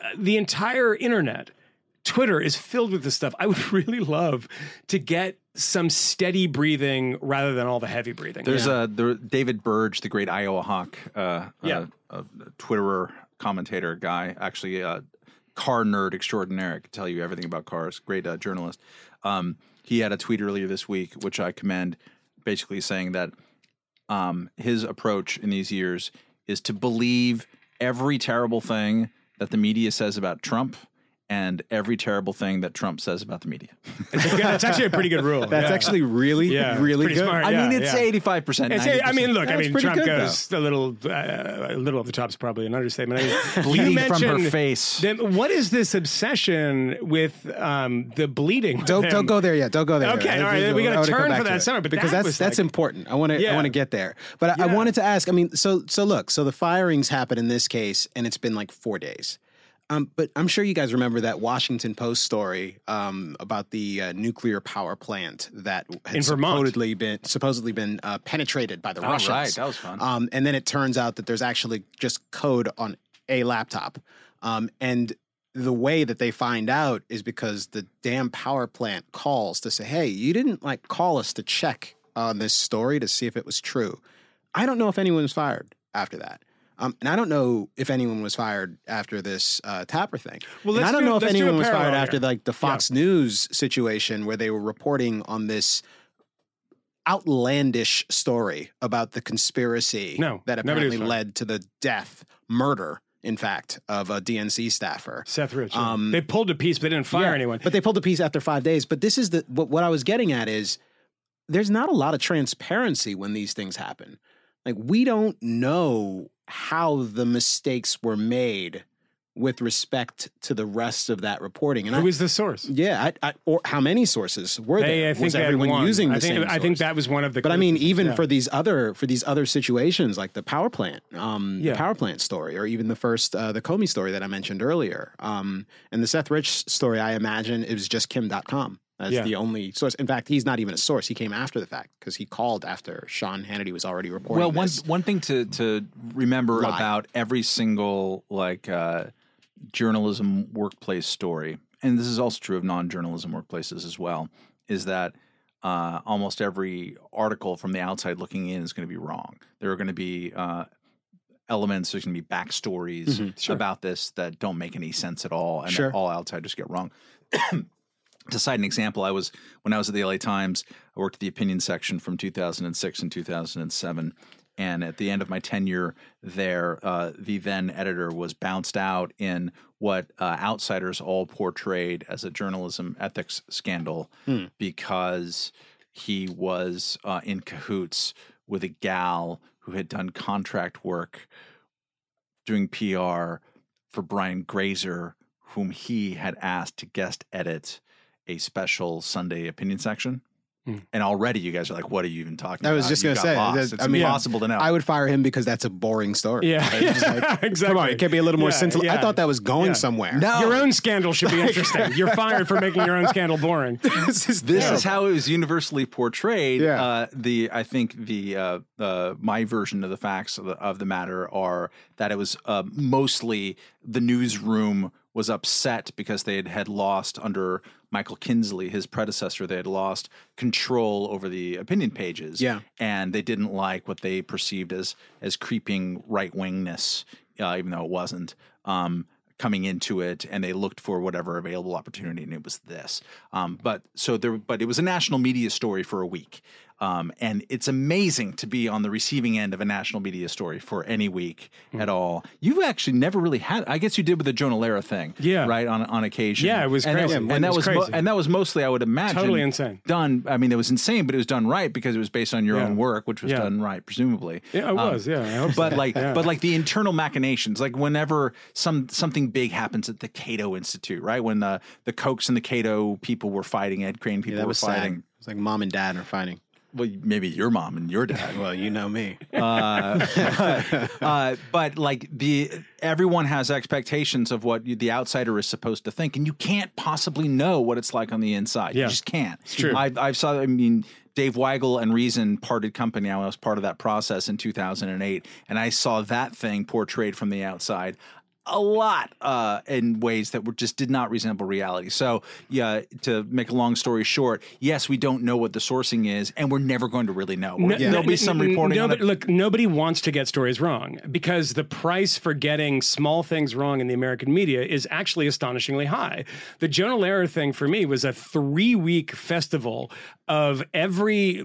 uh, the entire internet, Twitter is filled with this stuff. I would really love to get some steady breathing rather than all the heavy breathing. There's a the, David Burge, the great Iowahawk, uh, Yeah. uh, a Twitterer commentator guy, actually a car nerd extraordinaire. Could tell you everything about cars. Great uh, journalist. Um, he had a tweet earlier this week, which I commend, basically saying that um, his approach in these years is to believe every terrible thing that the media says about Trump and every terrible thing that Trump says about the media. It's, a good- it's actually a pretty good rule. That's Yeah. actually really, Yeah, really good. smart. I Yeah, mean, it's eighty five percent. I mean, look, I mean, Trump good, goes a little, uh, a little off the top is probably an understatement. I mean, Bleeding from her face. them- what is this obsession with um, the bleeding? Don't don't go there yet. Don't go there. Okay, yet. all right, we gotta I wanna turn for that it. summer, but because that that's that's like- important. I want to I want to get there, but I, I wanted to ask. I mean, so so look, so the firings happened in this case, and it's been like four days. Um, but I'm sure you guys remember that Washington Post story um, about the uh, nuclear power plant that had supposedly been supposedly been uh, penetrated by the Oh, Russians. right. That was fun. Um, and then it turns out that there's actually just code on a laptop. Um, and the way that they find out is because the damn power plant calls to say, hey, you didn't like call us to check on this story to see if it was true. I don't know if anyone was fired after that. Um, and I don't know if anyone was fired after this uh, Tapper thing. Well, I don't do- know if do anyone was fired parallel after here. like the Fox News situation where they were reporting on this outlandish story about the conspiracy No, that apparently led to the death, murder, in fact, of a DNC staffer. Seth Rich. Um, they pulled a piece, but they didn't fire Yeah, anyone. But they pulled the piece after five days. But this is the what, what I was getting at is there's not a lot of transparency when these things happen. Like we don't know how the mistakes were made with respect to the rest of that reporting. And Who I, was the source? yeah, I, I, or how many sources were They, there? I think was everyone using the I think, same I think that was one of the. But I mean, even yeah. for these other for these other situations, like the power plant, um, Yeah. the power plant story, or even the first uh, the Comey story that I mentioned earlier, um, and the Seth Rich story, I imagine it was just Kim Dotcom as Yeah. the only source. In fact, he's not even a source; he came after the fact because he called after Sean Hannity was already reporting. Well, one this. one thing to to remember Lie. about every single like uh, journalism workplace story, and this is also true of non-journalism workplaces as well, is that uh, almost every article from the outside looking in is going to be wrong. There are going to be uh, elements. There's going to be backstories Mhm, about this that don't make any sense at all, and Sure. that all outsiders get wrong. To cite an example, I was when I was at the LA Times, I worked at the opinion section from 2006 and 2007. And at the end of my tenure there, uh, the then editor was bounced out in what uh, outsiders all portrayed as a journalism ethics scandal Hmm. because he was uh, in cahoots with a gal who had done contract work doing PR for Brian Grazer, whom he had asked to guest edit a special Sunday opinion section. Hmm. And already you guys are like, what are you even talking I about? was just going to say, that- it's I mean, impossible to know. I would fire him because that's a boring story. Yeah, It's just like, exactly. Come on, it can't be a little more Yeah, scintillating. I thought that was going Yeah. somewhere. No. Your own scandal should be interesting. You're fired for making your own scandal boring. this is this is how it was universally portrayed. Yeah. Uh, the I think the uh, uh, my version of the facts of the, of the matter are that it was uh, mostly the newsroom was upset because they had, had lost under Michael Kinsley, his predecessor, they had lost control over the opinion pages. Yeah. and they didn't like what they perceived as as creeping right wingness, uh, even though it wasn't. Um, coming into it and they looked for whatever available opportunity and it was this um, but so there but it was a national media story for a week um, and it's amazing to be on the receiving end of a national media story for any week Hmm. at all you've actually never really had i guess you did with the jonah Lehrer thing Yeah. right on on occasion Yeah, it was and crazy. that, Yeah, and that was was mo- and that was mostly i would imagine Totally insane. done i mean it was insane but it was done right because it was based on your Yeah. own work which was Yeah. done right presumably Yeah, it Um, was. Yeah, I hope so. but like Yeah. but like the internal machinations like whenever some something big happens at the cato institute right when the the kochs and the cato people were fighting ed crane people Yeah, that were was sad. fighting It's like mom and dad are fighting. Well maybe your mom and your dad Well, you know me. uh, uh, but like the everyone has expectations of what you, the outsider is supposed to think, and you can't possibly know what it's like on the inside. Yeah. You just can't. It's true. I, I saw. I mean. Dave Weigel and Reason parted company. I was part of that process in 2008, and I saw that thing portrayed from the outside a lot uh, in ways that were just did not resemble reality. So, yeah, to make a long story short, yes, we don't know what the sourcing is, and we're never going to really know. No- There'll be some reporting on Nobody, it. Look, nobody wants to get stories wrong because the price for getting small things wrong in the American media is actually astonishingly high. The Jonah Lehrer thing for me was a three week festival of every,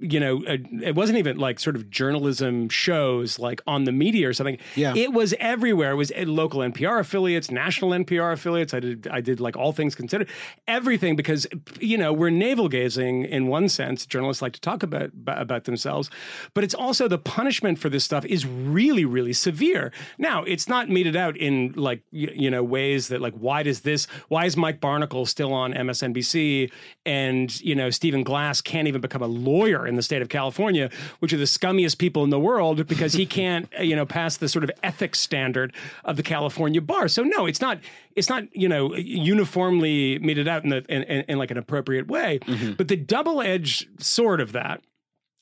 you know, uh, it wasn't even like sort of journalism shows like on the media or something. Yeah. It was everywhere. It was local NPR affiliates, national NPR affiliates. I did I did like all things considered, everything because you know we're navel gazing in one sense. Journalists like to talk about about themselves, but it's also the punishment for this stuff is really really severe. Now it's not meted out in like you, know ways that like why does this why is Mike Barnicle still on MSNBC and you know Stephen Glass can't even become a lawyer in the state of California, which are the scummiest people in the world because he can't you know pass the sort of ethics standard of the California bar. So no, it's not it's not you know uniformly meted out in the in, in, in like an appropriate way. Mm-hmm. But the double edged sword of that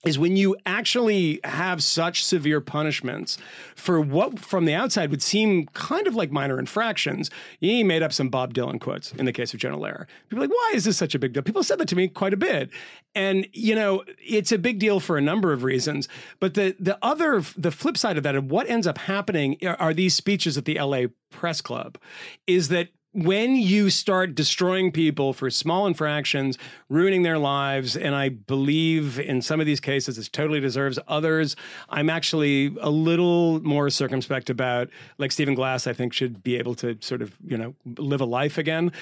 is when you actually have such severe punishments for what from the outside would seem kind of like minor infractions. He made up some Bob Dylan quotes in the case of Jonah Lehrer. People like, why is this such a big deal? People said that to me quite a bit. And, you know, it's a big deal for a number of reasons. But the the other the flip side of that of what ends up happening are these speeches at the LA press club is that when you start destroying people for small infractions, ruining their lives, and I believe in some of these cases it totally deserves. Others, I'm actually a little more circumspect about. Like Stephen Glass, I think should be able to sort of you know live a life again.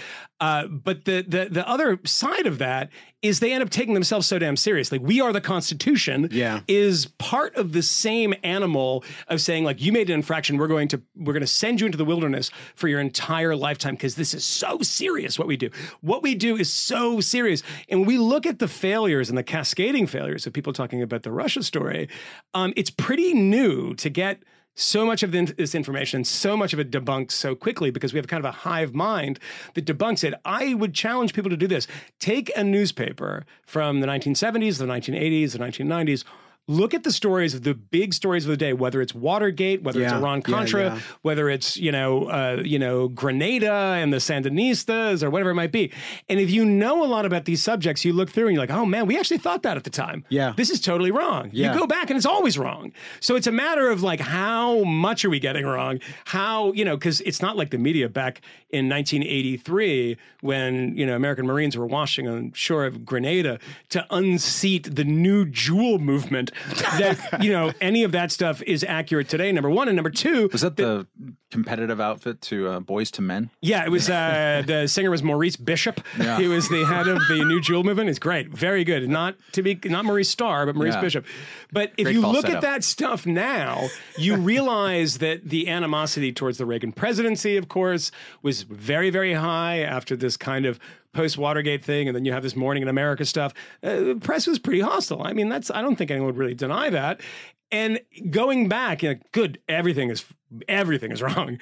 Uh, but the the the other side of that is they end up taking themselves so damn seriously. We are the Constitution. Yeah. is part of the same animal of saying like you made an infraction, we're going to we're going to send you into the wilderness for your entire lifetime because this is so serious what we do. What we do is so serious. And when we look at the failures and the cascading failures of people talking about the Russia story, um, it's pretty new to get so much of this information, so much of it debunked so quickly because we have kind of a hive mind that debunks it. I would challenge people to do this. Take a newspaper from the 1970s, the 1980s, the 1990s. Look at the stories of the big stories of the day, whether it's Watergate, whether it's Yeah, Iran yeah, Contra, yeah. whether it's you know uh, you know Grenada and the Sandinistas or whatever it might be. And if you know a lot about these subjects, you look through and you're like, oh man, we actually thought that at the time. Yeah. this is totally wrong. Yeah. You go back and it's always wrong. So it's a matter of like how much are we getting wrong? How you know because it's not like the media back in 1983 when you know American Marines were washing on shore of Grenada to unseat the new jewel movement. That you know any of that stuff is accurate today. Number one and number two. Was that the competitive outfit to uh, Boyz II Men? Yeah, it was. Uh, the singer was Maurice Bishop. Yeah. He was the head of the New Jewel movement. It's great, very good. Not to be not Maurice Starr, but Maurice Yeah. Bishop. But if Great you look falsetto. at that stuff now, you realize that the animosity towards the Reagan presidency, of course, was very, very high after this kind of post Watergate thing, and then you have this Morning in America stuff. Uh, the press was pretty hostile. I mean, that's I don't think anyone would really deny that. And going back, you know, good, everything is everything is wrong.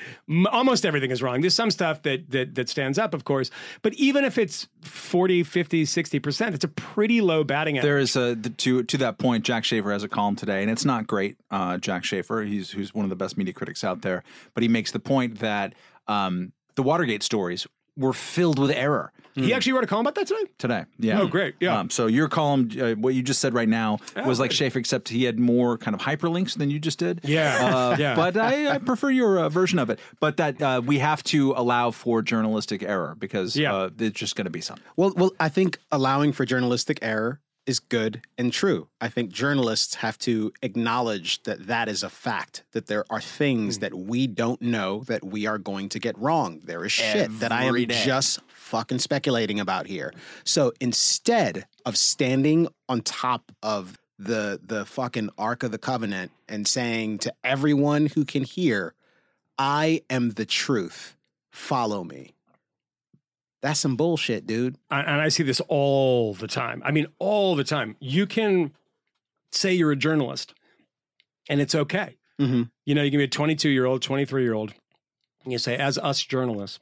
Almost everything is wrong. There's some stuff that that that stands up, of course, but even if it's 40, 50, 60%, it's a pretty low batting average. There is a to to that point. Jack Shafer has a column today, and it's not great. Uh, Jack Shafer, he's who's one of the best media critics out there, but he makes the point that um, the Watergate stories were filled with error. He actually wrote a column about that today. today. Yeah. Oh, great. Yeah. Um, so your column, uh, what you just said right now, was like Shafer, except he had more kind of hyperlinks than you just did. Yeah. Uh, Yeah. But I, I prefer your uh, version of it. But that uh, we have to allow for journalistic error because Yeah. uh, it's just going to be something. Well, well, I think allowing for journalistic error is good and true. I think journalists have to acknowledge that that is a fact, that there are things hmm. that we don't know that we are going to get wrong. There is shit that I am Every day. just fucking speculating about here. So instead of standing on top of the the fucking Ark of the Covenant and saying to everyone who can hear, I am the truth, follow me. That's some bullshit, dude. and and I see this all the time. I mean, all the time. You can say you're a journalist, and it's okay. Mhm. You know, you can be a 22 year old, 23 year old, and you say, as us journalists,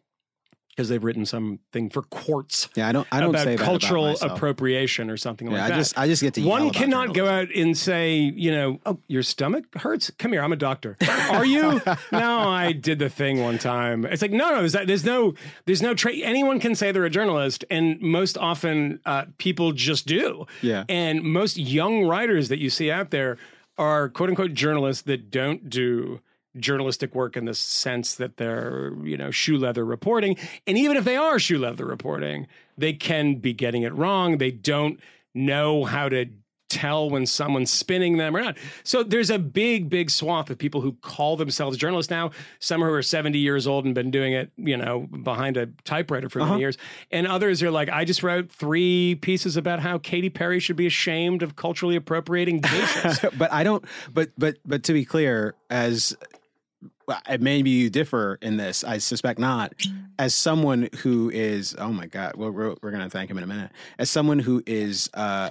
because they've written something for Quartz Yeah, I don't. I don't about say that cultural about appropriation or something Yeah, like I that. just, I just get to. One cannot go out and say, you know, oh, your stomach hurts. Come here, I'm a doctor. Are you? no, I did the thing one time. It's like, no, no, there's, there's no, there's no trait. Anyone can say they're a journalist, and most often uh, people just do. Yeah. And most young writers that you see out there are quote unquote journalists that don't do journalistic work in the sense that they're, you know, shoe leather reporting. And even if they are shoe leather reporting, they can be getting it wrong. They don't know how to tell when someone's spinning them or not. So there's a big, big swath of people who call themselves journalists now. Some who are 70 years old and been doing it, you know, behind a typewriter for Uh-huh. many years. And others are like, I just wrote three pieces about how Katy Perry should be ashamed of culturally appropriating but I don't. But but but to be clear, as maybe you differ in this. I suspect not. As someone who is, oh my god, well, we're we're gonna thank him in a minute. As someone who is uh,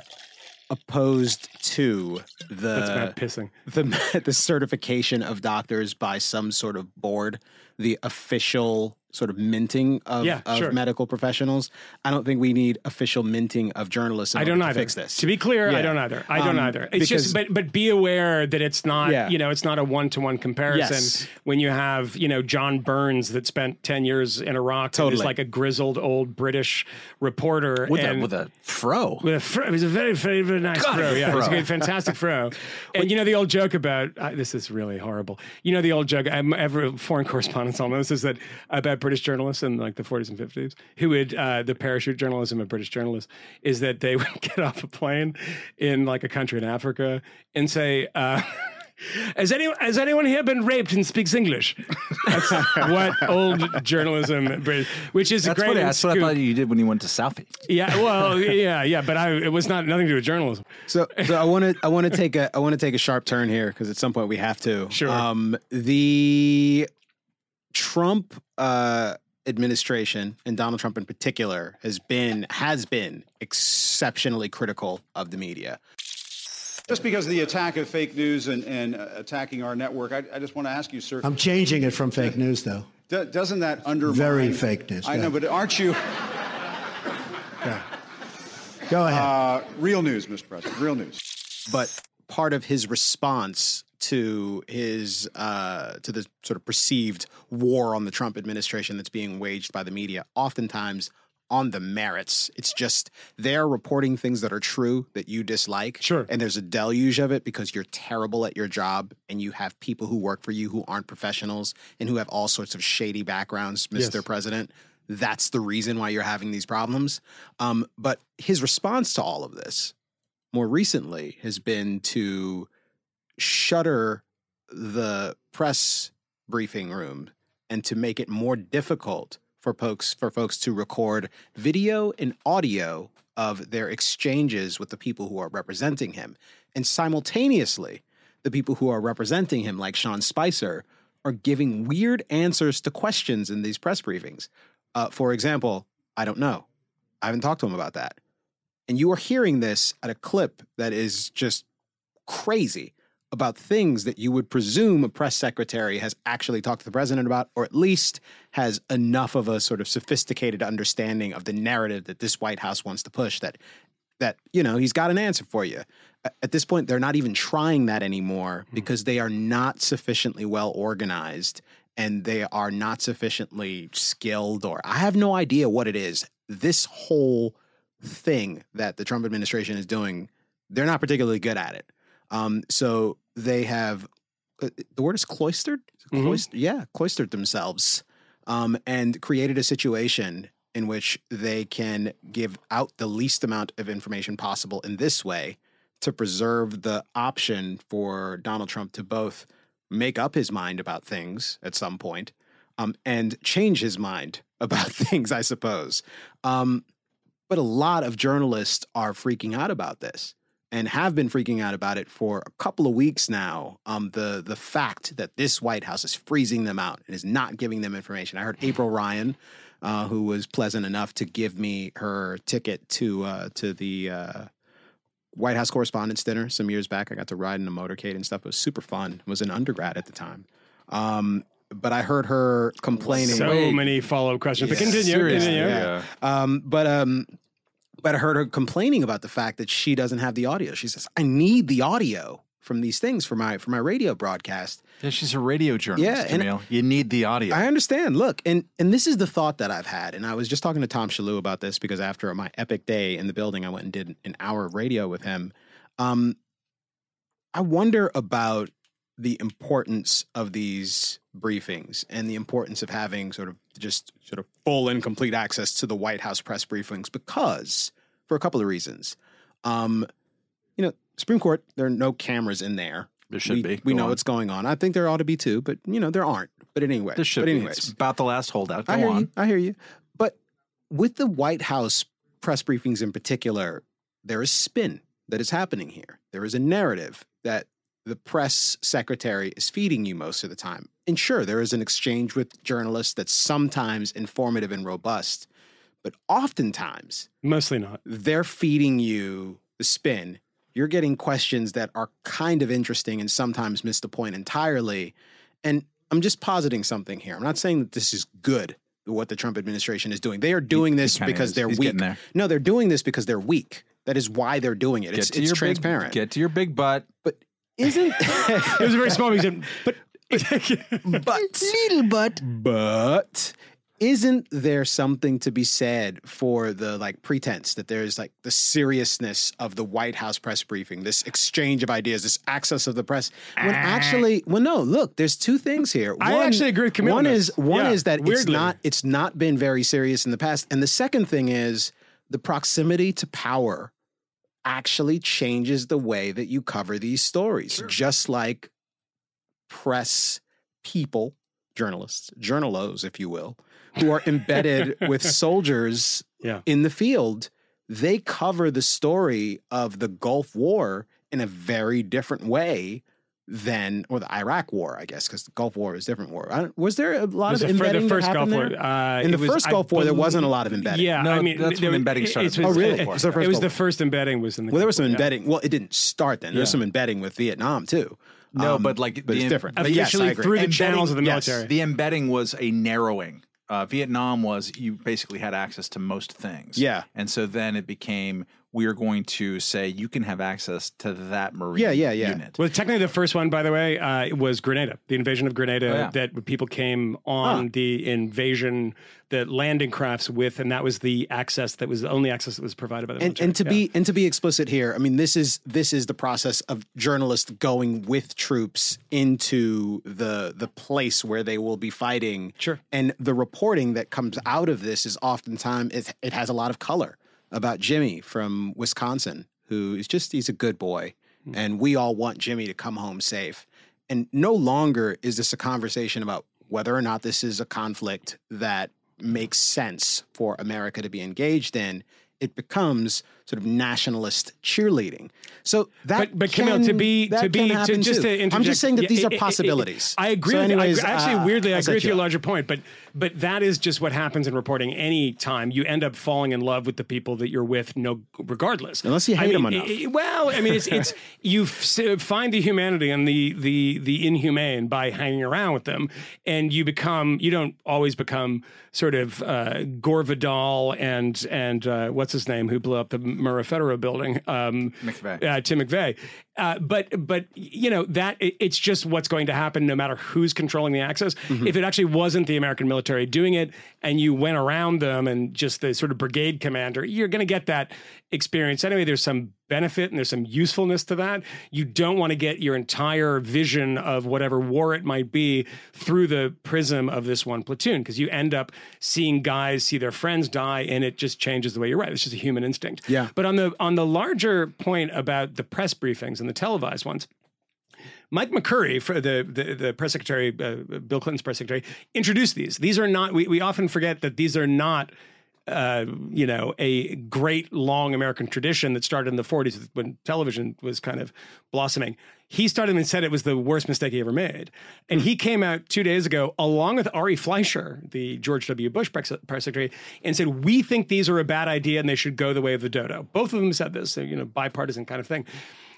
opposed to the That's pissing. the the certification of doctors by some sort of board, the official sort of minting of, Yeah, of sure. medical professionals. I don't think we need official minting of journalists. I don't order to either. fix this. To be clear, I don't either. I don't Um, either. It's just, but but be aware that it's not, Yeah. you know, it's not a one to one comparison. Yes. When you have, you know, John Burns that spent ten years in Iraq, and Totally. is like a grizzled old British reporter with and a with a fro. with a fro. It was a very, very, very nice God, fro. Yeah, it was a fro. good, fantastic fro. And you know the old joke about uh, this is really horrible. You know the old joke. I'm, every foreign correspondent almost know is that about British journalists in like the 40s and 50s who would uh, the parachute journalism of British journalists is that they would get off a plane in like a country in Africa and say. Uh, Has anyone has anyone here been raped and speaks English? That's what old journalism, which is That's a great. funny. That's what I thought you did when you went to Southie. Yeah, well, yeah, yeah, but I it was not nothing to do with journalism. So, so I want to I want to take a I want to take a sharp turn here because at some point we have to. Sure. Um, the Trump uh, administration and Donald Trump in particular has been has been exceptionally critical of the media. Just because of the attack of fake news and, and uh, attacking our network, I, I just want to ask you, sir. I'm changing it from fake news, though. do- doesn't that undermine? Very fake news, I know, but aren't you? Go ahead. Uh, real news, Mr. President. Real news. but part of his response to his uh, to the sort of perceived war on the Trump administration that's being waged by the media, oftentimes on the merits. It's just they're reporting things that are true that you dislike. Sure. And there's a deluge of it because you're terrible at your job and you have people who work for you who aren't professionals and who have all sorts of shady backgrounds, Mr. Yes. President. That's the reason why you're having these problems. Um, but his response to all of this more recently has been to shutter the press briefing room and to make it more difficult for folks for folks to record video and audio of their exchanges with the people who are representing him. And simultaneously the people who are representing him like Sean Spicer are giving weird answers to questions in these press briefings. Uh, for example I don't know. I haven't talked to him about that. And you are hearing this at a clip that is just crazy about things that you would presume a press secretary has actually talked to the president about, or at least has enough of a sort of sophisticated understanding of the narrative that this White House wants to push that that you know he's got an answer for you. At this point, they're not even trying that anymore hmm. because they are not sufficiently well organized and they are not sufficiently skilled, or I have no idea what it is. This whole thing that the Trump administration is doing, they're not particularly good at it. Um, so they have uh, the word is cloistered. Mhm. cloister- Yeah, cloistered themselves um, and created a situation in which they can give out the least amount of information possible in this way to preserve the option for Donald Trump to both make up his mind about things at some point um, and change his mind about things, I suppose. Um, but a lot of journalists are freaking out about this and have been freaking out about it for a couple of weeks now. Um, the the fact that this White House is freezing them out and is not giving them information. I heard April Ryan, uh, who was pleasant enough to give me her ticket to uh, to the uh, White House Correspondents' Dinner some years back. I got to ride in a motorcade and stuff. It was super fun. I was an undergrad at the time. Um, but I heard her complaining. So many follow up questions. But Yeah, continue. seriously, continue. yeah. Um, but um, but I heard her complaining about the fact that she doesn't have the audio. She says, "I need the audio from these things for my for my radio broadcast." Yeah, she's a radio journalist, Yeah, and- Jamil. You need the audio. I understand. Look, and and this is the thought that I've had, and I was just talking to Tom Shillue about this because after my epic day in the building, I went and did an hour of radio with him. Um, I wonder about the importance of these briefings and the importance of having sort of just sort of full and complete access to the White House press briefings because for a couple of reasons. Um, you know, Supreme Court, there are no cameras in there. There should we, be. We Go know on. what's going on. I think there ought to be too, but you know there aren't. But anyway, There should but be. It's about the last holdout. Go I hear on. you. I hear you. But with the White House press briefings in particular, there is spin that is happening here. There is a narrative that the press secretary is feeding you most of the time. And sure, there is an exchange with journalists that's sometimes informative and robust, but oftentimes Mostly not. they're feeding you the spin. You're getting questions that are kind of interesting and sometimes miss the point entirely. And I'm just positing something here. I'm not saying that this is good, what the Trump administration is doing. They are doing this kinda because is. they're He's weak. there. No, they're doing this because they're weak. That is why they're doing it. Get It's, it's transparent. Big, get to your big butt. but isn't It was a very small reason, but but little but but isn't there something to be said for the like pretense that there's like the seriousness of the White House press briefing, this exchange of ideas, this access of the press? When ah. actually, well, no. Look, there's two things here. I actually agree with Kmele One on is one Yeah, is that it's not it's not been very serious in the past, and the second thing is the proximity to power actually changes the way that you cover these stories, just like press people, journalists, journalos, if you will, who are embedded with soldiers Yeah. in the field, they cover the story of the Gulf War in a very different way than, or the Iraq War, I guess, because the Gulf War is a different war. I don't, was there a lot of embedding the first that Gulf War? Uh, in the was- first I Gulf War, there wasn't a lot of embedding. Yeah, No, I mean, that's there when embedding it- started. it was- Oh, really? It, It was the first it was the first embedding was in the. Well, there was some War, yeah. embedding. Well, it didn't start then. There was some embedding with Vietnam too. No, Um, but like but the it's em- different. but But yes, I agree. through the Embedding- channels of the yes. military. The embedding was a narrowing. Uh, Vietnam was you basically had access to most things. Yeah. and so then it became we are going to say you can have access to that marine Yeah, yeah, yeah. unit. Well, technically, the first one, by the way, uh, was Grenada, the invasion of Grenada Oh, yeah. that people came on Huh. the invasion, the landing crafts with, and that was the access that was the only access that was provided by the and, military. and to Yeah. be and to be explicit here, I mean this is this is the process of journalists going with troops into the the place where they will be fighting. Sure. And the reporting that comes out of this is oftentimes it, it has a lot of color about Jimmy from Wisconsin, who is just he's a good boy, Hmm. and we all want Jimmy to come home safe. And no longer is this a conversation about whether or not this is a conflict that makes sense for America to be engaged in. It becomes sort of nationalist cheerleading. So that, but but Kmele, to can- be to can be to just too. to interject, I'm just saying that yeah, these it- are it- it- possibilities. I agree. So with anyways, you. I, actually, uh, weirdly, I I'll agree with your larger point. But but that is just what happens in reporting. Any time you end up falling in love with the people that you're with, no, regardless. Unless you I hate mean, 'em enough. i- i- well, I mean, it's it's you f- find the humanity and the the the inhumane by hanging around with them, and you become. You don't always become sort of uh, Gore Vidal and and uh, what's his name who blew up the Murrah Federal building. Um, McVeigh. uh, Tim McVeigh. Uh, but but you know that it, it's just what's going to happen no matter who's controlling the access. Mm-hmm. If it actually wasn't the American military doing it, and you went around them and just the sort of brigade commander, you're going to get that experience anyway. There's some benefit and there's some usefulness to that. You don't want to get your entire vision of whatever war it might be through the prism of this one platoon because you end up seeing guys see their friends die and it just changes the way you're right. It's just a human instinct. Yeah. But on the on the larger point about the press briefings and the televised ones, Mike McCurry, for the, the, the press secretary, uh, Bill Clinton's press secretary, introduced these. These are not, we, we often forget that these are not, uh, you know, a great long American tradition that started in the 40s when television was kind of blossoming. He started and said it was the worst mistake he ever made. And he came out two days ago, along with Ari Fleischer, the George W. Bush press press secretary, and said, We think these are a bad idea and they should go the way of the dodo. Both of them said this, so, you know, bipartisan kind of thing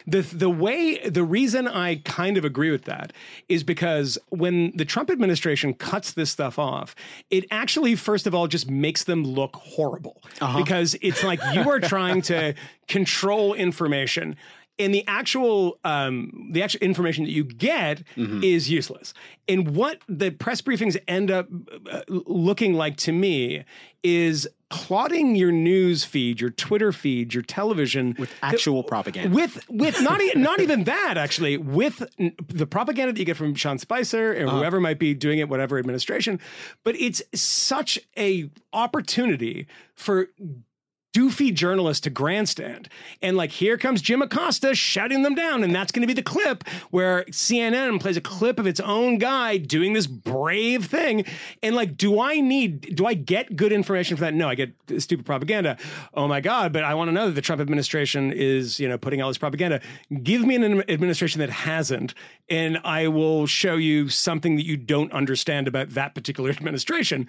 the the way the reason I kind of agree with that is because when the Trump administration cuts this stuff off, it actually first of all just makes them look horrible uh-huh. because it's like you are trying to control information. And the actual um, the actual information that you get is useless. And what the press briefings end up uh, looking like to me is plotting your news feed, your Twitter feed, your television with actual propaganda. with with not e- not even that actually with n- the propaganda that you get from Sean Spicer or whoever might be doing it, whatever administration. But it's such a opportunity for doofy journalist to grandstand. And like, here comes Jim Acosta shutting them down. And that's going to be the clip where CNN plays a clip of its own guy doing this brave thing. And like, do I need, do I get good information for that? No, I get stupid propaganda. Oh my God. But I want to know that the Trump administration is, you know, putting all this propaganda. Give me an administration that hasn't, and I will show you something that you don't understand about that particular administration.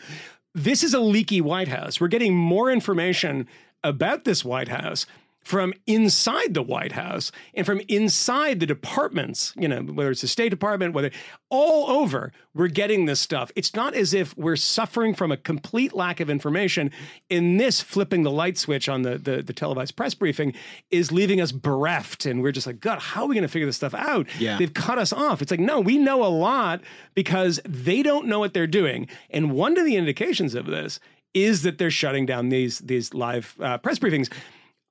This is a leaky White House. We're getting more information about this White House from inside the White House and from inside the departments, you know, whether it's the State Department, whether all over, we're getting this stuff. It's not as if we're suffering from a complete lack of information. In this, flipping the light switch on the, the, the televised press briefing is leaving us bereft. And we're just like, God, how are we going to figure this stuff out? Yeah. They've cut us off. It's like, no, we know a lot because they don't know what they're doing. And one of the indications of this is that they're shutting down these these live uh, press briefings.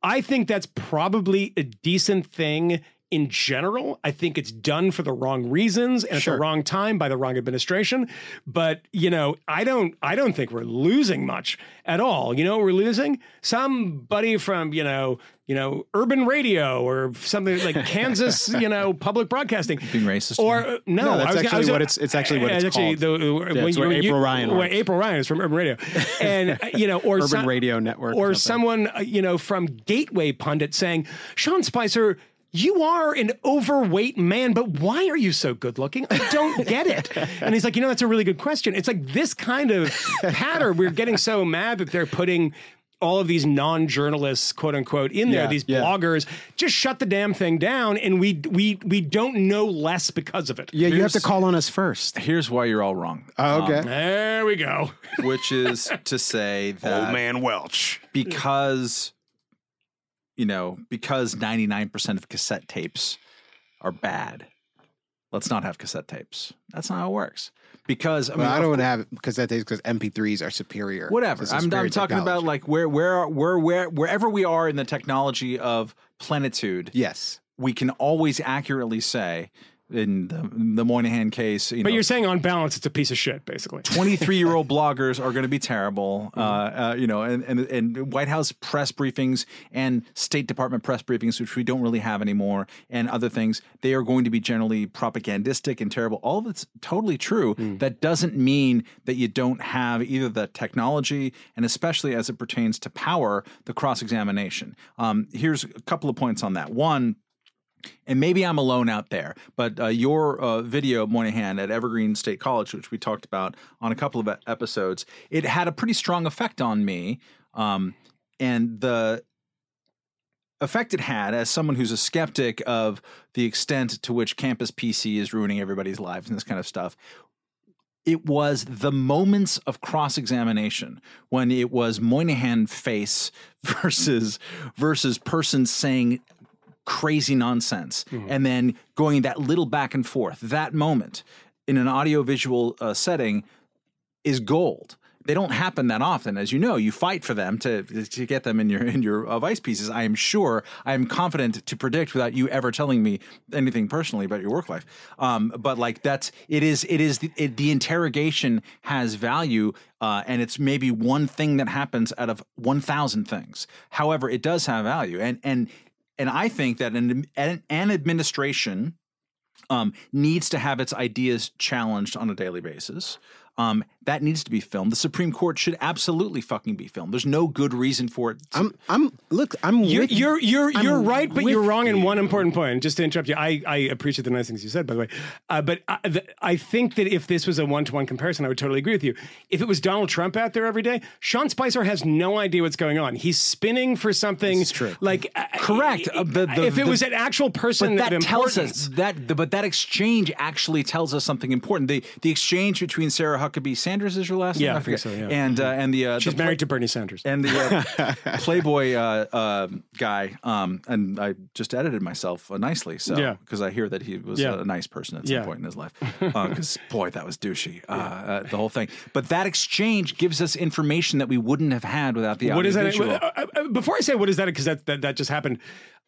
I think that's probably a decent thing in general. I think it's done for the wrong reasons and at the wrong time by the wrong administration. But you know, I don't I don't think we're losing much at all. You know what we're losing? Somebody from, you know, you know, urban radio or something like Kansas, you know, public broadcasting. Being racist. Or uh, no, No, that's was, actually was- what it's- it's actually what uh, it's actually called. The, Yeah, when it's you, where you- April Ryan where. April Ryan is from Urban Radio, and uh, you know, or Urban some- Radio Network or or someone uh, you know from Gateway pundit saying, Sean Spicer. You are an overweight man, but why are you so good looking? I don't get it. And he's like, you know, that's a really good question. It's like this kind of pattern. We're getting so mad that they're putting all of these non-journalists, quote unquote, in there. Yeah, these yeah. bloggers just shut the damn thing down, and we we we don't know less because of it. Yeah, you have to call on us first. Here's why you're all wrong. Oh, um, okay. There we go. which is to say that Old man Welch. because you know because 99% of cassette tapes are bad let's not have cassette tapes. That's not how it works. Because i mean Well, I don't want to have cassette tapes because MP3s are superior. whatever. I'm, superior I'm talking about like where where where where wherever we are in the technology of plenitude yes. we can always accurately say in the, the Moynihan case you But know, you're saying on balance, it's a piece of shit, basically. 23 year old bloggers are going to be terrible. Mm-hmm. Uh, uh, you know, and, and, and White House press briefings and State Department press briefings, which we don't really have anymore, and other things, they are going to be generally propagandistic and terrible. All of it's totally true. Mm. That doesn't mean that you don't have either the technology and especially as it pertains to power, the cross examination. Um, here's a couple of points on that. One, and maybe I'm alone out there, but uh, your uh, video, Moynihan, at Evergreen State College, which we talked about on a couple of episodes, it had a pretty strong effect on me. Um, and the effect it had, as someone who's a skeptic of the extent to which campus PC is ruining everybody's lives and this kind of stuff, it was the moments of cross examination when it was Moynihan face versus versus person saying crazy nonsense. And then going that little back and forth that moment in an audiovisual uh, setting is gold. They don't happen that often. As you know you fight for them to to get them in your in your uh, vice pieces. I am sure i am confident to predict without you ever telling me anything personally about your work life. Um, but like that's it is it is the, it, the interrogation has value uh, and it's maybe one thing that happens out of 1000 things. However it does have value. And and and i think that an an, administration um, needs to have its ideas challenged on a daily basis. Um, that needs to be filmed. The Supreme Court should absolutely fucking be filmed. There's no good reason for it. to- I'm I'm look I'm You're with you're you're, I'm you're right, but you're wrong in one important point. Just to interrupt you, I, I appreciate the nice things you said, by the way. Uh, but I, the, I think that if this was a one to one comparison, I would totally agree with you. If it was Donald Trump out there every day, Sean Spicer has no idea what's going on. He's spinning for something. True. Like uh, Correct. Uh, the- the- if it was an actual person but that of tells us that, the- but that exchange actually tells us something important. The the exchange between Sarah Huckabee Sanders is your last name, Yeah, I forget. think so, yeah. and uh, and the uh, she's the married to Bernie Sanders. and the uh, Playboy uh, uh, guy, um, and I just edited myself uh, nicely, so Yeah. because I hear that he was Yeah. a nice person at some Yeah. point in his life. Because boy, that was douchey, uh, uh, the whole thing. But that exchange gives us information that we wouldn't have had without the what is that? uh, uh, Before I say what is that, because that, that that just happened,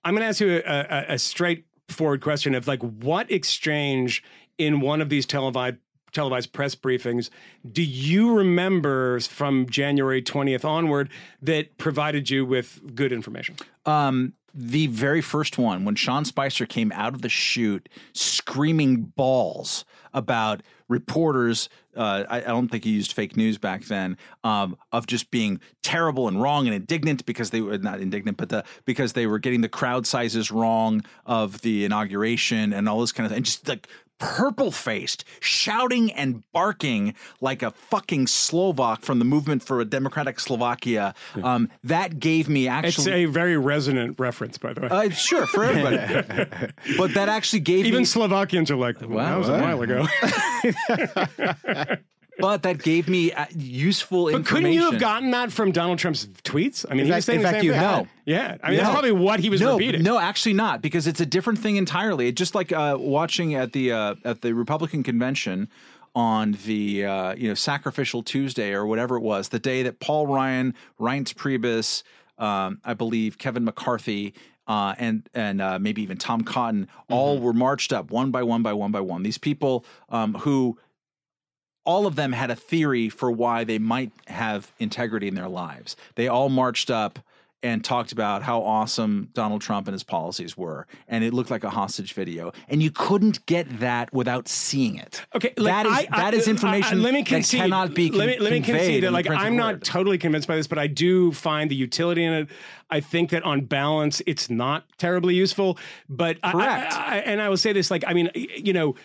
I'm going to ask you a, a, a straightforward question of like what exchange in one of these televised televised press briefings. Do you remember from January 20th onward that provided you with good information? Um, the very first one, when Sean Spicer came out of the chute screaming balls about reporters, uh, I, I don't think he used fake news back then, um, of just being terrible and wrong and indignant because they were not indignant, but the, because they were getting the crowd sizes wrong of the inauguration and all this kind of thing, and just like purple faced, shouting and barking like a fucking Slovak from the movement for a democratic Slovakia. Um, that gave me It's actually. a very resonant reference, by the way. Uh, sure, for everybody. but that actually gave Even me. Slovakians are like, well, that was a while ago. but that gave me uh, useful information. But information. couldn't you have gotten that from Donald Trump's tweets? I mean, In he fact- was saying in fact, you thing. have. Yeah, I mean, No. that's probably what he was no, repeating. No, actually not, because it's a different thing entirely. It's just like uh, watching at the uh, at the Republican convention on the uh, you know sacrificial Tuesday or whatever it was, the day that Paul Ryan, Reince Priebus, um, I believe Kevin McCarthy. Uh, and and uh, maybe even Tom Cotton all Mm-hmm. were marched up one by one by one by one. These people um, who all of them had a theory for why they might have integrity in their lives. They all marched up and talked about how awesome Donald Trump and his policies were, and it looked like a hostage video. And you couldn't get that without seeing it. Okay, like, that is I- I- that is I- information I- let me that concede, cannot be. Con- let me, let me concede that like I'm not word. totally convinced by this, but I do find the utility in it. I think that on balance, it's not terribly useful. But Correct. And I will say this, like I mean, you know.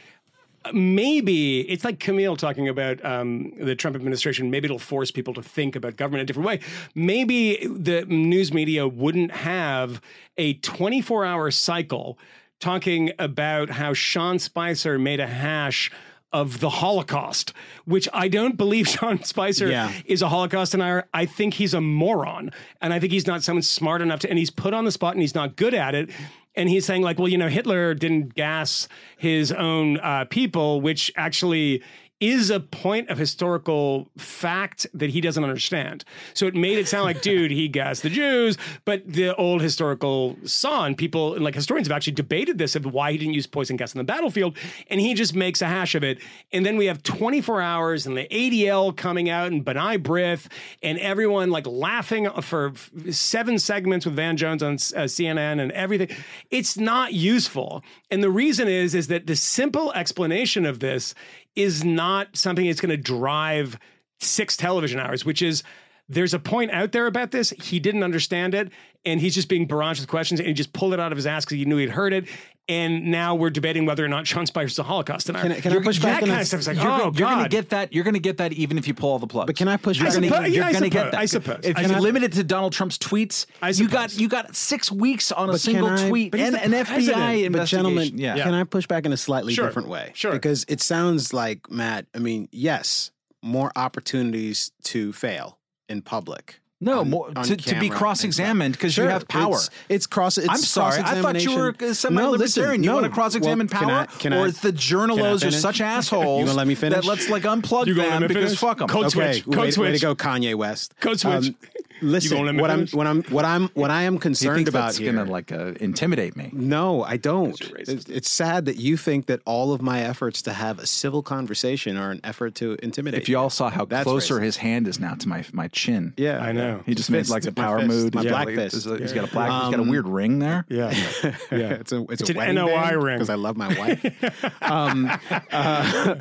Maybe it's like Kmele talking about um, the Trump administration. Maybe it'll force people to think about government a different way. Maybe the news media wouldn't have a 24 hour cycle talking about how Sean Spicer made a hash of the Holocaust, which I don't believe Sean Spicer Yeah. is a Holocaust denier. I think he's a moron. And I think he's not someone smart enough to, and he's put on the spot and he's not good at it. And he's saying, like, well, you know, Hitler didn't gas his own uh, people, which actually is a point of historical fact that he doesn't understand. So it made it sound like, dude, he gassed the Jews, but the old historical and people, and like historians have actually debated this of why he didn't use poison gas on the battlefield, and he just makes a hash of it. And then we have 24 hours and the ADL coming out and B'nai B'rith and everyone like laughing for seven segments with Van Jones on uh, CNN and everything. It's not useful. And the reason is, is that the simple explanation of this is not something that's going to drive six television hours, which is there's a point out there about this. He didn't understand it, and he's just being barraged with questions, and he just pulled it out of his ass because he knew he'd heard it. And now we're debating whether or not Sean Spicer's a Holocaust denier. Can I- can I You're- push back that on kind that? of stuff is like, You're, oh gonna- you're gonna get that. You're gonna get that even if you pull all the plugs. But can I push You're gonna, yeah, I gonna suppose- get that. I suppose. If I you suppose. limit it to Donald Trump's tweets, I you got suppose. you got six weeks on a single I- tweet and an FBI president. investigation. But gentlemen, yeah. can I push back in a slightly Sure. different way? Sure. Because it sounds like Matt. I mean, yes, more opportunities to fail in public. No, on- more on to, to be cross-examined stuff. because you have power. It's, it's cross. It's I'm sorry. I thought you were a semi-libertarian. you no. want to cross-examine Well, can power, I- can or I- the can journalos are finish? such You assholes gonna let me finish? that let's like unplug You them because finish? fuck them. Code okay, switch. way, Code way to go, Kanye West. Um, Code switch. listen, gonna let me what I'm finish? what I'm what I'm what I am He concerned thinks about that's here. gonna like uh, intimidate me. No, I don't. It's, it's sad that you think that all of my efforts to have a civil conversation are an effort to intimidate. If you all saw how closer his hand is now to my my chin. yeah, I know. He just My made like the power fist, mood. my He's got, black like, fist. He's got a black. he's got a Um, weird ring there. yeah, yeah. it's a it's, It's a an NOI ring. because I love my wife. um, uh,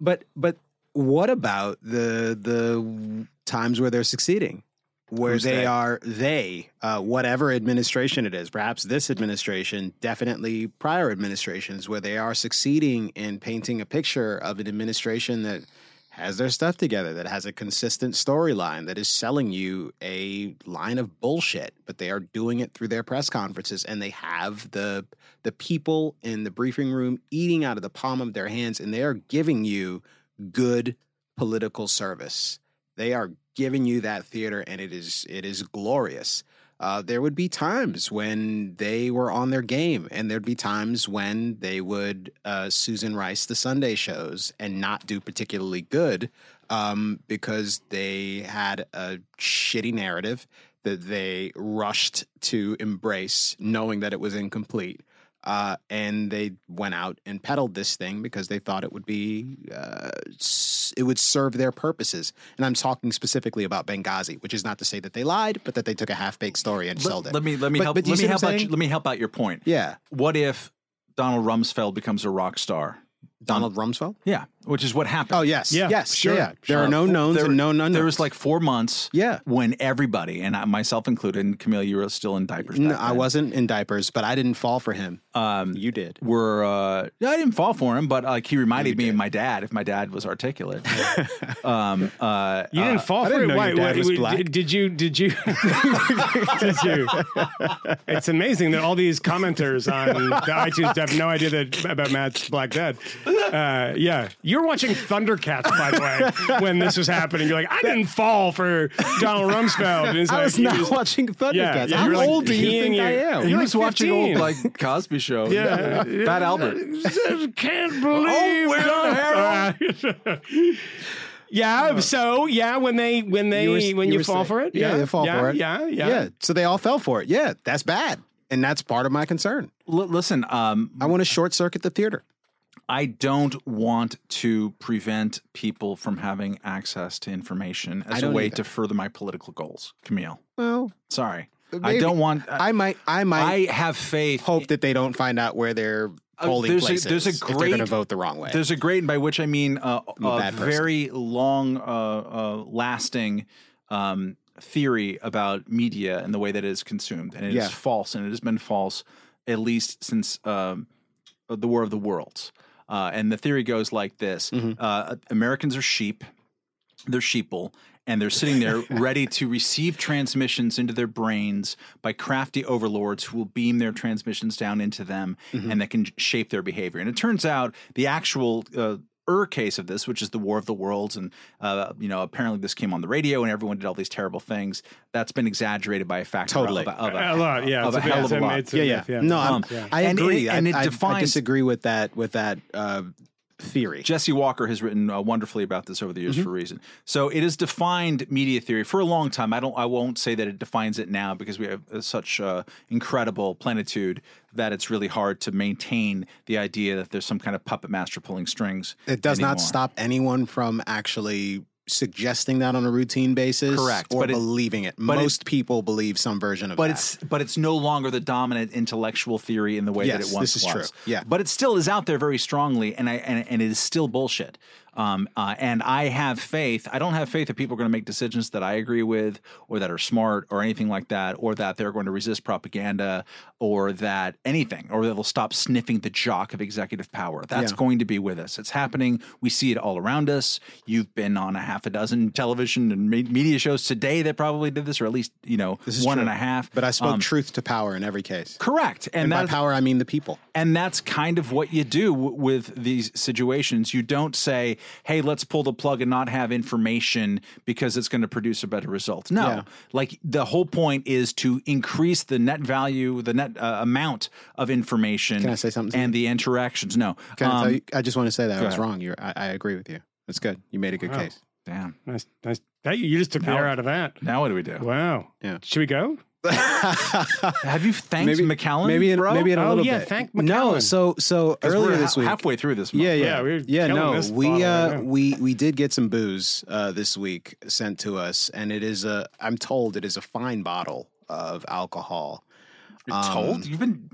but but what about the the times where they're succeeding, where Who's they, they? are they uh, whatever administration it is, perhaps this administration, definitely prior administrations, where they are succeeding in painting a picture of an administration that has their stuff together, that has a consistent storyline, that is selling you a line of bullshit, but they are doing it through their press conferences and they have the the people in the briefing room eating out of the palm of their hands and they are giving you good political service. They are giving you that theater and it is it is glorious. Uh, there would be times when they were on their game, and there'd be times when they would uh, Susan Rice the Sunday shows and not do particularly good um, because they had a shitty narrative that they rushed to embrace, knowing that it was incomplete. Uh, and they went out and peddled this thing because they thought it would be uh, it would serve their purposes. And I'm talking specifically about Benghazi, which is not to say that they lied, but that they took a half baked story and sold it. let me let me But- help. but let me help out. Let me help out your point. Yeah, What if Donald Rumsfeld becomes a rock star? Donald Rumsfeld. Yeah, which is what happened. Oh yes, Yeah, yes, sure, yeah, yeah. There are Uh, no knowns there- and no unknowns. There was like four months. Yeah. when everybody and I, myself included, and Kmele, you were still in diapers. No, I wasn't in diapers, but I didn't fall for him. Um, You did. were uh, I didn't fall for him, but like he reminded me of my dad. If my dad was articulate, um, uh, You didn't uh, fall I for didn't it. know Why? why- did- black. Did, you? Did you? did you? It's amazing that all these commenters on the iTunes have no idea that about Matt's black dad. Uh, yeah, you're watching Thundercats, by the way, when this was happening. You're like, I didn't fall for Donald Rumsfeld. And I like, was you not just- watching Thundercats. Yeah, yeah, How like old do you peeing think I am? he You're was like watching old 15. like Cosby show. Yeah, Fat Albert. Can't believe it. Yeah. So yeah, when they when they You were- when you you, fall saying- for it, Yeah, yeah, they fall yeah, for it. Yeah, yeah, yeah. So they all fell for it. Yeah, that's bad, and that's part of my concern. L- listen, um, I want to short circuit the theater. I don't want to prevent people from having access to information as a way either. to further my political goals, Kmele. Well, Sorry. I don't want. I might. I might I have faith. hope that they don't find out where their Uh, polling there's a- there's a is if they're great- going to vote the wrong way. There's a great, and by which I mean uh, a a very long, uh, uh, lasting um, theory about media and the way that it is consumed, and it is Yeah. false, and it has been false at least since um, the War of the Worlds. Uh, and the theory goes like this: Mm-hmm. uh, Americans are sheep; they're sheeple. And they're sitting there ready to receive transmissions into their brains by crafty overlords who will beam their transmissions down into them Mm-hmm. and that can shape their behavior. And it turns out the actual uh, er case of this, which is the War of the Worlds, and uh, you know apparently this came on the radio and everyone did all these terrible things. That's been exaggerated by a factor Totally. of a, of a, A lot, yeah, of it's a a hell of a it's a- lot. yeah, yeah, yeah. No, I'm, Um, I and it- agree. and I, it I- I defines- disagree with that. With that uh, theory. Jesse Walker has written uh, wonderfully about this over the years for a reason. So it has defined media theory for a long time. I don't. I won't say that it defines it now because we have uh, such uh, incredible plenitude that it's really hard to maintain the idea that there's some kind of puppet master pulling strings. It does not stop anyone from actually suggesting that on a routine basis, Correct, or but believing it. it- Most people believe some version of it. But that. it's but it's no longer the dominant intellectual theory in the way that it once this is was. true. Yeah. but it still is out there very strongly, and I and, and it is still bullshit. Um, uh, and I have faith. I don't have faith that people are going to make decisions that I agree with, or that are smart, or anything like that, or that they're going to resist propaganda, or that anything, or that they'll stop sniffing the jock of executive power. That's Yeah. going to be with us. It's happening. We see it all around us. You've been on a half a dozen television and me- media shows today that probably did this, or at least you know This is one true. and a half. But I spoke Um, truth to power in every case. Correct, and, And by power, I mean the people. and that's kind of what you do w- with these situations. You don't say, "Hey, let's pull the plug and not have information because it's going to produce a better result." No, Yeah. like the whole point is to increase the net value, the net uh, amount of information. Can I say something And the interactions. No, Can I, Um, tell you, I just want to say that I was ahead. wrong. You're, I, I agree with you. That's good. You made a good Wow. case. Damn. Nice, nice. That, you just took the Now- air out of that. Now what do we do? Wow. Yeah. Should we go? Have you thanked maybe Macallan? Maybe in, bro? maybe in a Oh, little yeah, bit. thank No, so so so 'Cause earlier we're this ha- week. halfway through this. Month. Yeah, yeah, Yeah, we're yeah. No, this we bottle uh right we we did get some booze uh this week sent to us, and it is a. I'm told it is a fine bottle of alcohol. You're Um, told you've been.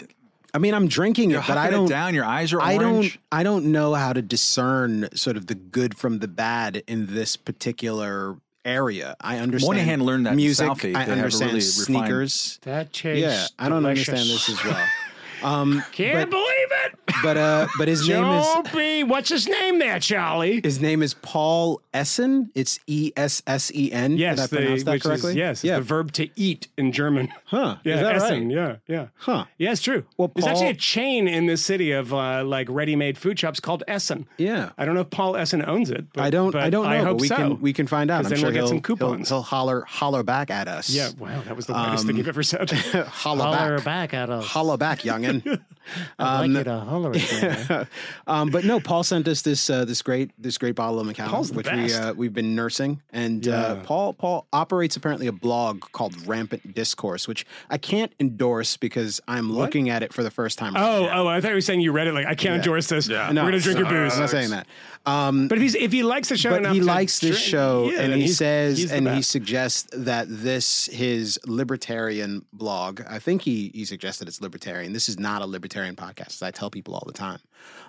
I mean, I'm drinking You're it, but I don't. down. Your eyes are Orange. I don't. I don't know how to discern sort of the good from the bad in this particular area. I understand. Moynihan learned that in music. Southie. They I understand really refined- sneakers. That changed. Yeah, I don't understand this as well. Um, Can't but, believe it. but uh, but his name is Don't. What's his name there, Charlie? his name is Paul Essen. It's E S S E N. Yes, Did I the, pronounce that correctly? is yes, Yeah. the verb to eat in German. Huh? Yeah, is that Essen. right? Yeah, yeah. Huh? Yeah, it's true. Well, There's actually a chain in this city of uh, like ready-made food shops called Essen. Yeah. I don't know if Paul Essen owns it. But, I don't. I don't know. I hope but we so. can we can find out. I'm then sure we'll get he'll, some he'll- coupons. He'll, holler holler back at us. Yeah. Wow, that was the thing Um, you've ever said. holler Holler back. back at us. Holler back, youngin. I'd Um, like you to holler at me. um, but no, Paul sent us this uh, this great this great bottle of Macallan, Paul's the which we uh, we've been nursing. And uh, Paul Paul operates apparently a blog called Rampant Discourse, which I can't endorse because I'm looking at it for the first time. right Oh, now. oh, I thought you were saying you read it. Like I can't Yeah. endorse this. No, We're gonna drink your booze. I'm not saying that. Um, But if he's if he likes the show but enough, he likes this drink- show, yeah, and he says, and he suggests that this his libertarian blog. I think he he suggested it's libertarian. This is not a libertarian podcast. as I tell people all the time.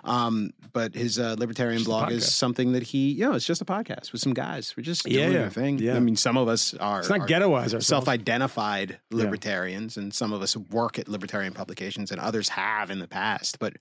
Um, but his uh, libertarian Just blog is something that he, you know, it's just a podcast with some guys. We're just Yeah, doing yeah, our thing. yeah. I mean, some of us are It's not are ghettoize self-identified libertarians, and some of us work at libertarian publications, and others have in the past. But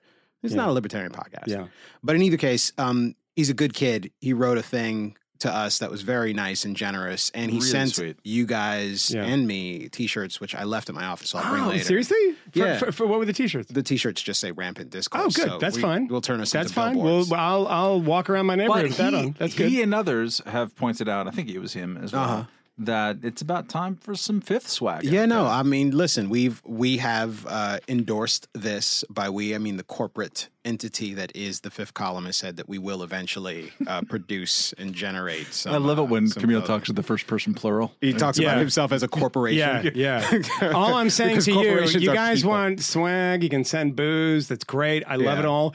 it's Yeah. not a libertarian podcast. Yeah. But in either case, um, he's a good kid. He wrote a thing to us that was very nice and generous, and he Really sent sweet. you guys Yeah. and me T-shirts, which I left at my office. So I'll bring Oh, later. seriously? For, Yeah. For, for what were the t-shirts? The T-shirts just say "rampant discourse." Oh, good. so That's we- fine. We'll turn us. That's into fine. billboards. Well, I'll I'll walk around my neighborhood But with that he, on. That's good. he and others have pointed out, I think it was him as well, Uh-huh. that it's about time for some fifth swag. Yeah, no, I mean, listen, we've we have uh, endorsed this by we, I mean the corporate entity that is the fifth column has said that we will eventually uh, produce and generate. Some, I love it uh, when some Kmele clothing. talks in the first person plural. He talks Yeah. about himself as a corporation. Yeah, yeah. all I'm saying to you, corporations you guys people. want swag, you can send booze. That's great. I love Yeah. it all.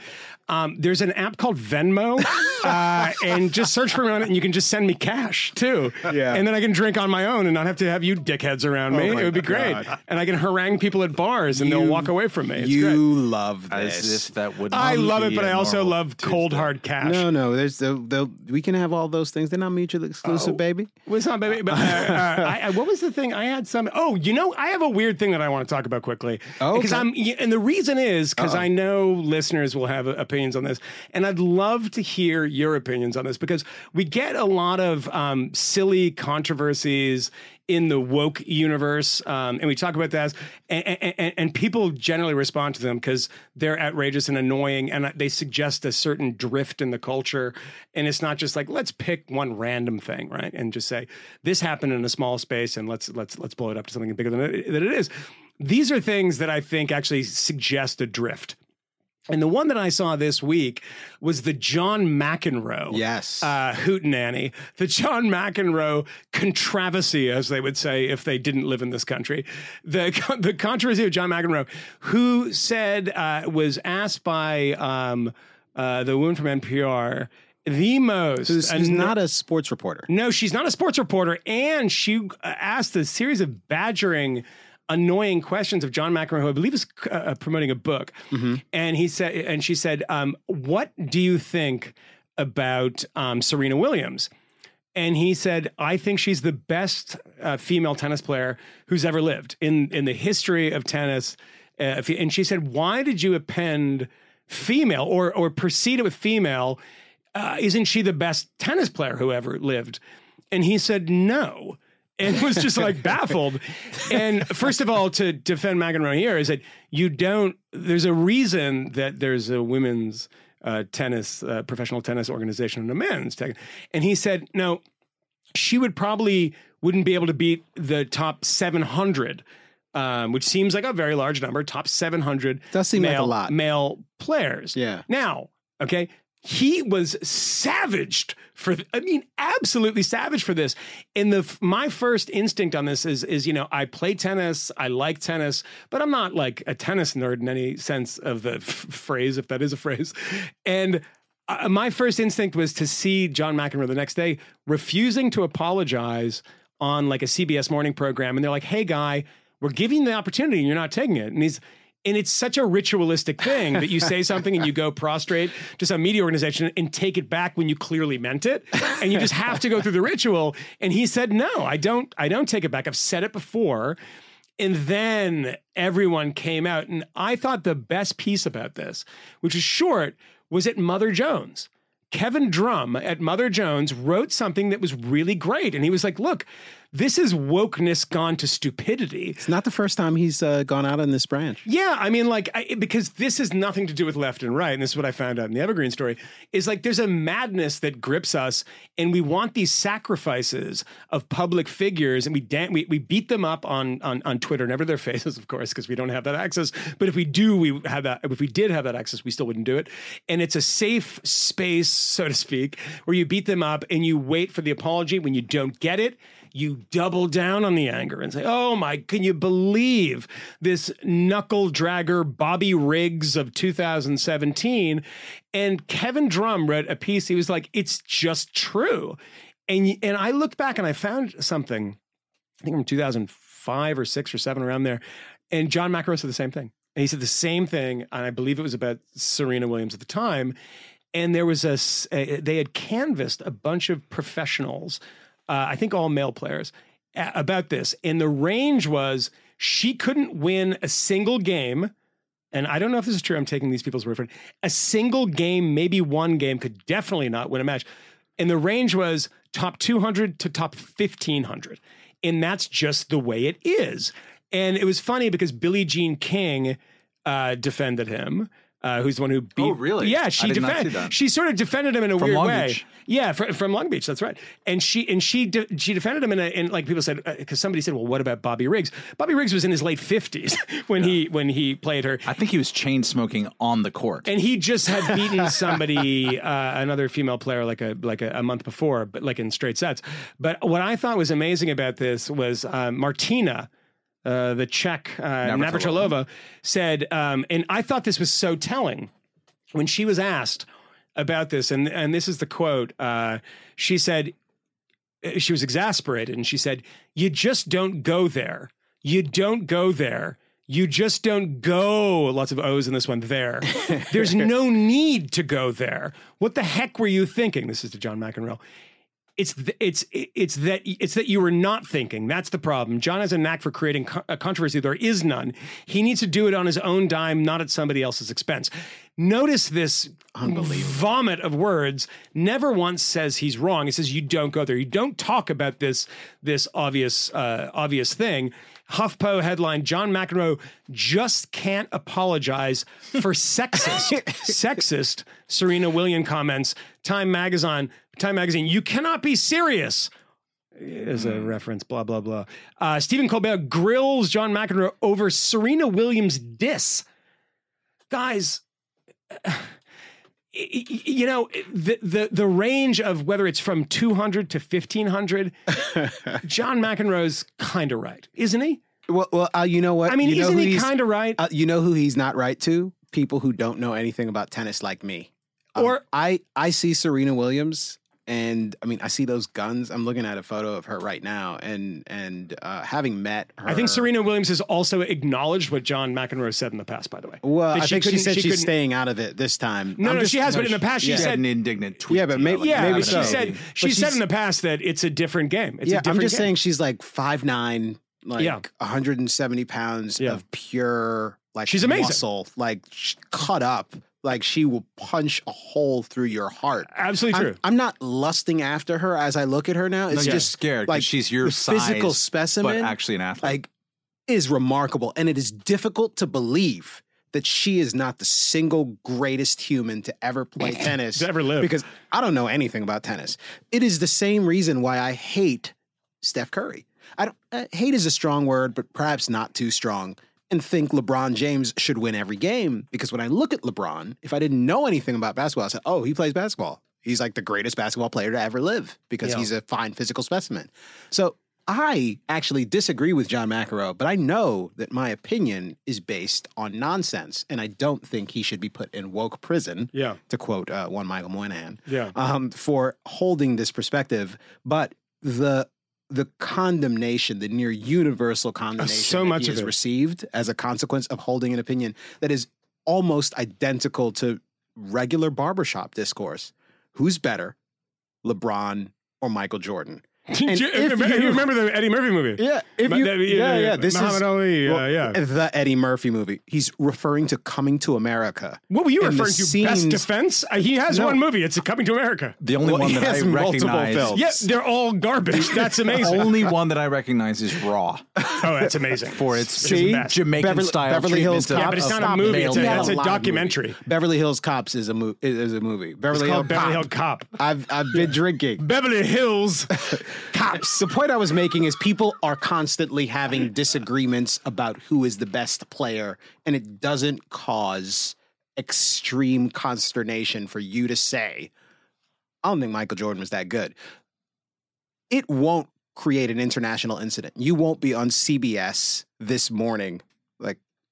Um, there's an app called Venmo, uh, and just search for me on it, and you can just send me cash too. Yeah. and then I can drink on my own and not have to have you dickheads around me. Oh it would be great, and I can harangue people at bars, and they'll walk away from me. It's you great. love As this. if that would I love it, but I also normal love cold Tuesday. hard cash. no, no, there's the, the we can have all those things. They're not mutually exclusive, Oh. baby. Well, it's not, baby. But, uh, uh, I, I, what was the thing? I had some. Oh, you know, I have a weird thing that I want to talk about quickly. Oh, because okay. I'm, and the reason is because I know listeners will have opinions on this, and I'd love to hear your opinions on this because we get a lot of um, silly controversies in the woke universe, um, and we talk about that, and, and, and, people generally respond to them because they're outrageous and annoying, and they suggest a certain drift in the culture, and it's not just like let's pick one random thing, right, and just say this happened in a small space, and let's let's let's blow it up to something bigger than it, than it is. These are things that I think actually suggest a drift. And the one that I saw this week was the John McEnroe Yes. uh, hootenanny, the John McEnroe controversy, as they would say if they didn't live in this country. The the controversy of John McEnroe, who said uh, was asked by um, uh, the woman from NPR the most. Who's, not a sports reporter. no, she's not a sports reporter, and she uh, asked a series of badgering, annoying questions of John McEnroe, who I believe is uh, promoting a book. And he said, and she said, um, "What do you think about um, Serena Williams?" And he said, "I think she's the best uh, female tennis player who's ever lived in in the history of tennis." Uh, and she said, "Why did you append female or or precede it with female?" uh, isn't she the best tennis player who ever lived? And he said, no. And was just like baffled. And first of all, to defend McEnroe here is that you don't, there's a reason that there's a women's uh, tennis, uh, professional tennis organization and a men's. Tech. And he said, no, she would probably wouldn't be able to beat the top 700 um, which seems like a very large number top 700 Does seem like a lot. male players Yeah. now okay he was savaged for i mean absolutely savage for this. And the my first instinct on this is is you know i play tennis i like tennis but i'm not like a tennis nerd in any sense of the f- phrase if that is a phrase. And uh, my first instinct was to see John McEnroe the next day refusing to apologize on like a CBS morning program, and they're like, "Hey, guy, we're giving you the opportunity, and you're not taking it." And he's and it's such a ritualistic thing that you say something and you go prostrate to some media organization and take it back when you clearly meant it, and you just have to go through the ritual. And he said, "No, I don't. I don't take it back. I've said it before." And then everyone came out. And I thought the best piece about this, which is short, was at Mother Jones. Kevin Drum at Mother Jones wrote something that was really great. And he was like, look, This is wokeness gone to stupidity. It's not the first time he's uh, gone out on this branch. Yeah, I mean, like, I, because this has nothing to do with left and right, and this is what I found out in the Evergreen story. Is like there's a madness that grips us, and we want these sacrifices of public figures, and we dan- we, we beat them up on on on Twitter, never their faces, of course, because we don't have that access. But if we do, we have that. If we did have that access, we still wouldn't do it. And it's a safe space, so to speak, where you beat them up and you wait for the apology. When you don't get it, you double down on the anger and say, "Oh my, can you believe this knuckle dragger Bobby Riggs of 2017?" And Kevin Drum read a piece. He was like, "It's just true," and and I looked back and I found something. I think from 2005 or six or seven around there, and John McEnroe said the same thing. And he said the same thing, and I believe it was about Serena Williams at the time. And there was a, they had canvassed a bunch of professionals, uh, I think all male players, a- about this. And the range was she couldn't win a single game. And I don't know if this is true. I'm taking these people's word for it. A single game, maybe one game, could definitely not win a match. And the range was top 200 to top 1500. And that's just the way it is. And it was funny because Billie Jean King uh, defended him. Uh, who's the one who beat? Oh, really? Yeah, she defended. She sort of defended him in a From weird Long way. Beach. Yeah, fr- from Long Beach. That's right. And she and she de- she defended him in a in like people said because somebody said, well, what about Bobby Riggs? Bobby Riggs was in his late fifties when he when he played her. I think he was chain smoking on the court. And he just had beaten somebody, uh, another female player, like a like a, a month before, but like in straight sets. But what I thought was amazing about this was uh, Martina, uh, the Czech uh, Navratilova. Navratilova, said, um, and I thought this was so telling when she was asked about this, and and this is the quote. Uh, she said she was exasperated, and she said, "You just don't go there. You don't go there." You just don't go. Lots of O's in this one. There. There's no need to go there. What the heck were you thinking? This is to John McEnroe it's th- it's it's that it's that you were not thinking. That's the problem. John has a knack for creating co- a controversy. There is none. He needs to do it on his own dime, not at somebody else's expense. Notice this vomit of words. Never once says he's wrong. He says you don't go there. You don't talk about this this obvious uh, obvious thing. HuffPo headline: John McEnroe just can't apologize for sexist sexist Serena Williams comments. Time magazine. Time magazine. You cannot be serious. As a reference, blah blah blah. Uh, Stephen Colbert grills John McEnroe over Serena Williams' diss. Guys, you know the the the range of whether it's from 200 to 1500 john mcenroe's kind of right isn't he Well, well, uh, you know what? I mean, you isn't he he's- kinda right? Uh, you know who he's not right to? People who don't know anything about tennis like me. Um, Or- I, I see Serena Williams, and I mean, I see those guns. I'm looking at a photo of her right now, and and uh, having met her, i think serena williams has also acknowledged what john mcenroe said in the past by the way Well, That I think she couldn't- said she's couldn't- staying out of it this time. no I'm no just- she has but in the past she Yeah. said an indignant tweet. Yeah, but maybe, yeah maybe but so. she said she said in the past that it's a different game it's a yeah, different I'm just game. saying she's like five nine, like Yeah. 170 pounds Yeah. of pure like She's amazing. muscle, like sh- cut up. Like she will punch a hole through your heart. Absolutely I'm, true. I'm not lusting after her as I look at her now. It's you're just scared. like she's your the physical specimen, but actually an athlete. Like is remarkable, and it is difficult to believe that she is not the single greatest human to ever play tennis, To ever live. Because I don't know anything about tennis. It is the same reason why I hate Steph Curry. I don't uh, hate is a strong word, but perhaps not too strong. And think LeBron James should win every game because when I look at LeBron, if I didn't know anything about basketball, I said, "Oh, he plays basketball. He's like the greatest basketball player to ever live because Yeah. he's a fine physical specimen." So I actually disagree with John McEnroe, but I know that my opinion is based on nonsense, and I don't think he should be put in woke prison. Yeah. To quote uh, one Michael Moynihan Yeah. um, for holding this perspective, but the the condemnation, the near universal condemnation so that much he of has it. received as a consequence of holding an opinion that is almost identical to regular barbershop discourse. Who's better, LeBron or Michael Jordan? And you, if remember, you- remember the Eddie Murphy movie? Yeah, if you, that- yeah, yeah, this Muhammad is Ali. uh, yeah. the Eddie Murphy movie. He's referring to Coming to America. What were you referring to? Best Defense? Uh, he has No. one movie. It's Coming to America. The only Well, one that I has multiple recognize. films. Yeah, they're all garbage. That's amazing. The only one that I recognize is Raw oh, that's amazing. for its It's the best. Jamaican Beverly- style Beverly Hills treatment of- Yeah, but it's Stop not a it. movie. It's a, We it's a a documentary. movies. Beverly Hills Cops is a mo- is a movie. Beverly called Hills Beverly Hill Cop. Cop. I've I've been drinking. Beverly Hills Cops. The point I was making is people are constantly having disagreements about who is the best player, and it doesn't cause extreme consternation for you to say, I don't think Michael Jordan was that good. It won't create an international incident. You won't be on CBS this morning,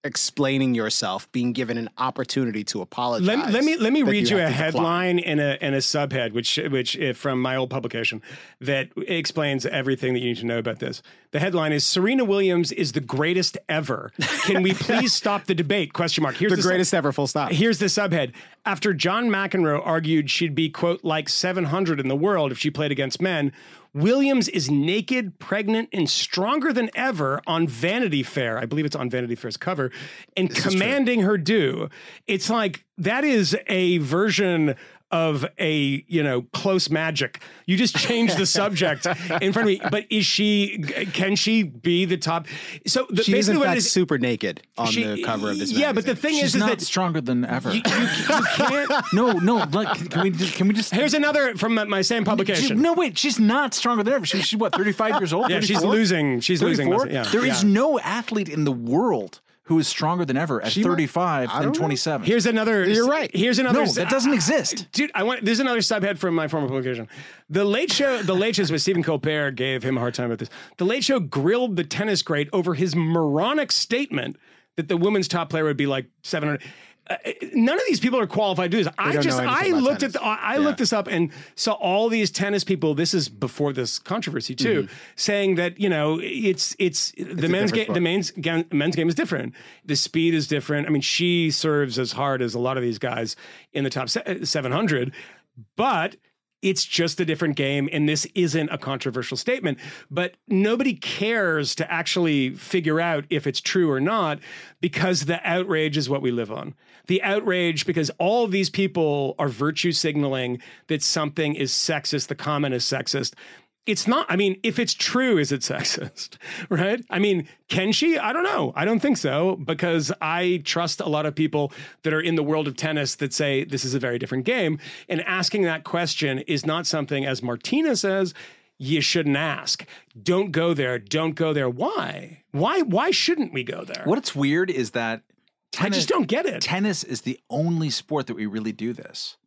explaining yourself, being given an opportunity to apologize. Let, let me let me read you, have a headline and a and a subhead, which which uh, from my old publication that explains everything that you need to know about this. The headline is Serena Williams is the greatest ever. Can we please stop the debate? Question mark. Here's The greatest ever, full stop. Here's the subhead. After John McEnroe argued she'd be, quote, like 700 in the world if she played against men, Williams is naked, pregnant, and stronger than ever on Vanity Fair. I believe it's on Vanity Fair's cover, and commanding her due. It's like that is a version of a you know close magic. You just change the subject in front of me. But is she? Can she be the top? So the, She is basically in what fact it is, super naked on she- the cover of this. Yeah, but the thing She's is, is not that stronger than ever. you, you, you can't. no, no. Like, can we just, can we just? Here's another from my- my same publication. She- no, wait. She's not stronger than ever. She, she's what, 35 years old? Yeah, she's losing- she's losing 34? muscle, yeah. There is Yeah. no athlete in the world who is stronger than ever at She might- 35 I than don't know. 27. Here's another. You're right. Here's another. no, that doesn't exist. Dude, I want. There's another subhead from my former publication. The Late Show. The Late Show with Stephen Colbert gave him a hard time about this. The Late Show grilled the tennis great over his moronic statement that the women's top player would be like 700. Uh, none of these people are qualified to do this. I just I looked tennis. at the, I Yeah. looked this up and saw all these tennis people. This is before this controversy too, Mm-hmm. saying that you know it's it's the men's game. sport. The men's ga- men's game is different. The speed is different. I mean, she serves as hard as a lot of these guys in the top se- 700, but it's just a different game. And this isn't a controversial statement, but nobody cares to actually figure out if it's true or not because the outrage is what we live on. The outrage, because all these people are virtue signaling that something is sexist, the comment is sexist. It's not. I mean, if it's true, is it sexist? Right? I mean, can she? I don't know. I don't think so because I trust a lot of people that are in the world of tennis that say this is a very different game. And asking that question is not something, as Martina says, you shouldn't ask. Don't go there. Don't go there. Why? Why? Why shouldn't we go there? What's weird is that I just don't get it. tennis is the only sport that we really do this.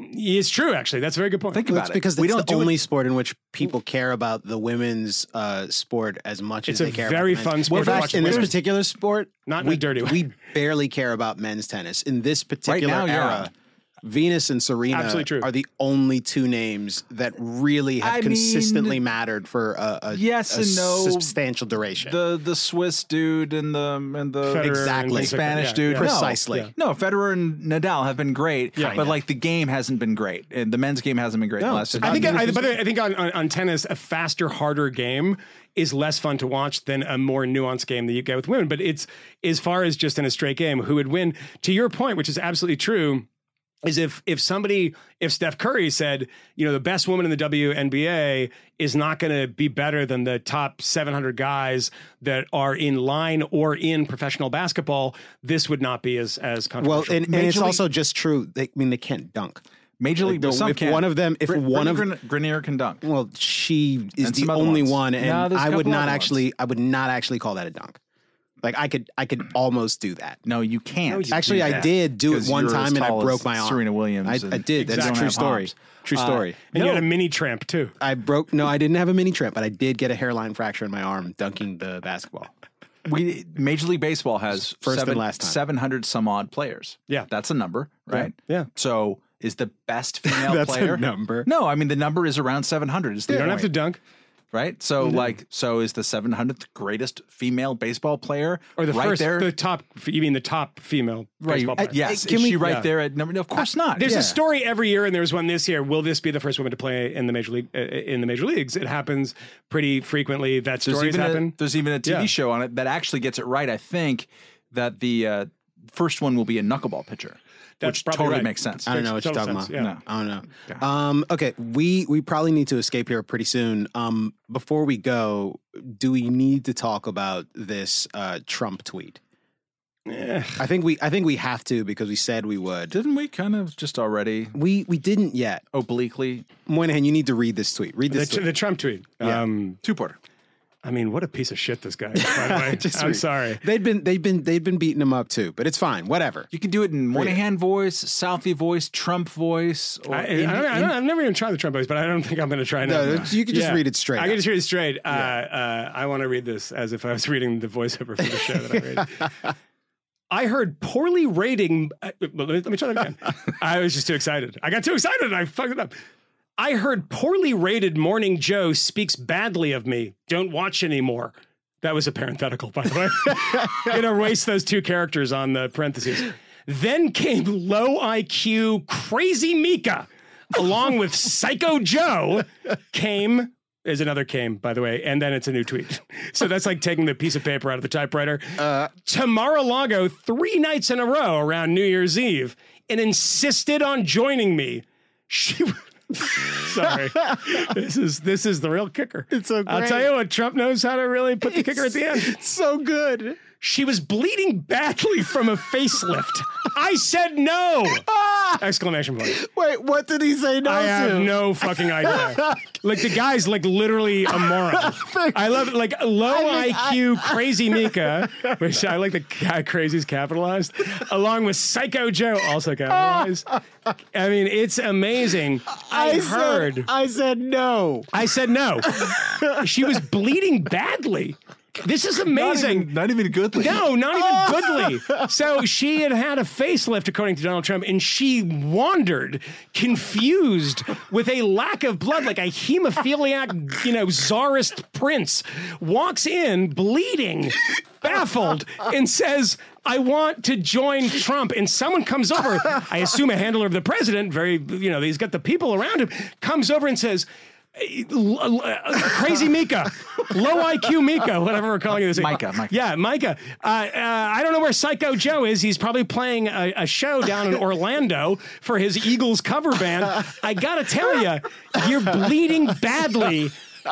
It's true, actually. That's a very good point. Think Well, about it's it. because we it's don't the do only it. sport in which people care about the women's uh, sport as much It's as a they care. very about the fun men's. sport In to fact, watch in this women. particular sport, Not in we, a dirty way. We barely care about men's tennis. In this particular now, yeah. era, Venus and Serena true. are the only two names that really have I consistently mean, mattered for a, a yes a and no. substantial duration. The the Swiss dude and the and the Federer Exactly. and- Spanish yeah, dude. yeah. No. Precisely. Yeah. No, Federer and Nadal have been great, Yeah. but like the game hasn't been great, and the men's game hasn't been great. in the No, last I think, years. I, by the way, I think on, on, on tennis, a faster, harder game is less fun to watch than a more nuanced game that you get with women. But it's as far as just in a straight game, who would win? To your point, which is absolutely true, is if if somebody if Steph Curry said, you know, the best woman in the WNBA is not going to be better than the top 700 guys that are in line or in professional basketball, this would not be as as well, controversial. and, and it's League- also just true. They, I mean, they can't dunk. Major League, Like, some if can. one of them- if Brit- one of- Brittney Gren- Griner can dunk. Well, she is And the only ones. one, and No, there's a I would not other actually. I would not actually call that a dunk. Like I could, I could almost do that. No, you can't. you Actually, I can't. did do it one time, and I broke my arm. Serena Williams I, I did. That's a true Don't have story. True Uh, story. and you had a mini tramp too. I broke. No, I didn't have a mini tramp, but I did get a hairline fracture in my arm dunking the basketball. we Major League Baseball has First and last time. 700 some odd players. Yeah. That's a number, right? Yeah. So is the best female That's a player number. No, I mean the number is around 700. Is the You don't have to dunk. Right? So like, so is the 700th greatest female baseball player Or the right first, there? the top. You mean the top female right? baseball player? yes, Can is we- she right yeah. there at number? No, of course not. There's Yeah. a story every year, and there's one this year. Will this be the first woman to play in the major league uh, in the major leagues? It happens pretty frequently. That There's stories even, happen. a, there's even a TV Yeah. show on it that actually gets it right. I think that the uh, first one will be a knuckleball pitcher, That's which probably totally right. makes sense. I don't know what you're talking sense, about. yeah. No. I don't know. Um, okay, we we probably need to escape here pretty soon. Um, before we go, do we need to talk about this uh, Trump tweet? Eh. I think we I think we have to because we said we would. Didn't we kind of just already We we didn't yet. obliquely Moynihan, you need to read this tweet. Read The, this. the tweet. Trump tweet. Yeah. Um, two porter? I mean, what a piece of shit this guy. Is, by the way, Just I'm read. sorry. They'd been they've been they've been beating him up too, but it's fine. Whatever. You can do it in Moynihan voice, Southie voice, Trump voice, or I, I, Indi- don't, I don't, I've never even tried the Trump voice, but I don't think I'm going to try now. No, you can just read it straight I can just read it straight. Uh, uh, I want to read this as if I was reading the voiceover for the show that I read. I heard poorly rating. Uh, let, me, let me try that again. I was just too excited. I got too excited and I fucked it up. I heard poorly rated Morning Joe speaks badly of me. Don't watch anymore. That was a parenthetical, by the way. you know, erase those two characters on the parentheses. Then came low IQ Crazy Mika, along with Psycho Joe. Came is another came, by the way, and then it's a new tweet. So that's like taking the piece of paper out of the typewriter. Uh, Mar-a-Lago three nights in a row around New Year's Eve and insisted on joining me. She. Sorry, this is this is the real kicker. It's so I'll tell you what, Trump knows how to really put the kicker at the end. so good. She was bleeding badly from a facelift. I said no! Exclamation point. Wait, what did he say no I to? have no fucking idea. like the guy's like literally a moron. I love it. Like low I mean, IQ crazy Mika, which I like the guy crazy's capitalized, along with Psycho Joe also capitalized. I mean, it's amazing. I, I heard. Said, I said no. I said no. she was bleeding badly. This is amazing. Not even, not even goodly. No, not even goodly. So she had had a facelift, according to Donald Trump, and she wandered, confused, with a lack of blood, like a hemophiliac, you know, czarist prince, walks in bleeding, baffled, and says, I want to join Trump. And someone comes over, I assume a handler of the president, very, you know, he's got the people around him, comes over and says, Crazy Mika, low IQ Mika, whatever we're calling this. Micah, Micah. Yeah, Micah. Uh, uh, I don't know where Psycho Joe is. He's probably playing a, a show down in Orlando for his Eagles cover band. I gotta tell you, you're bleeding badly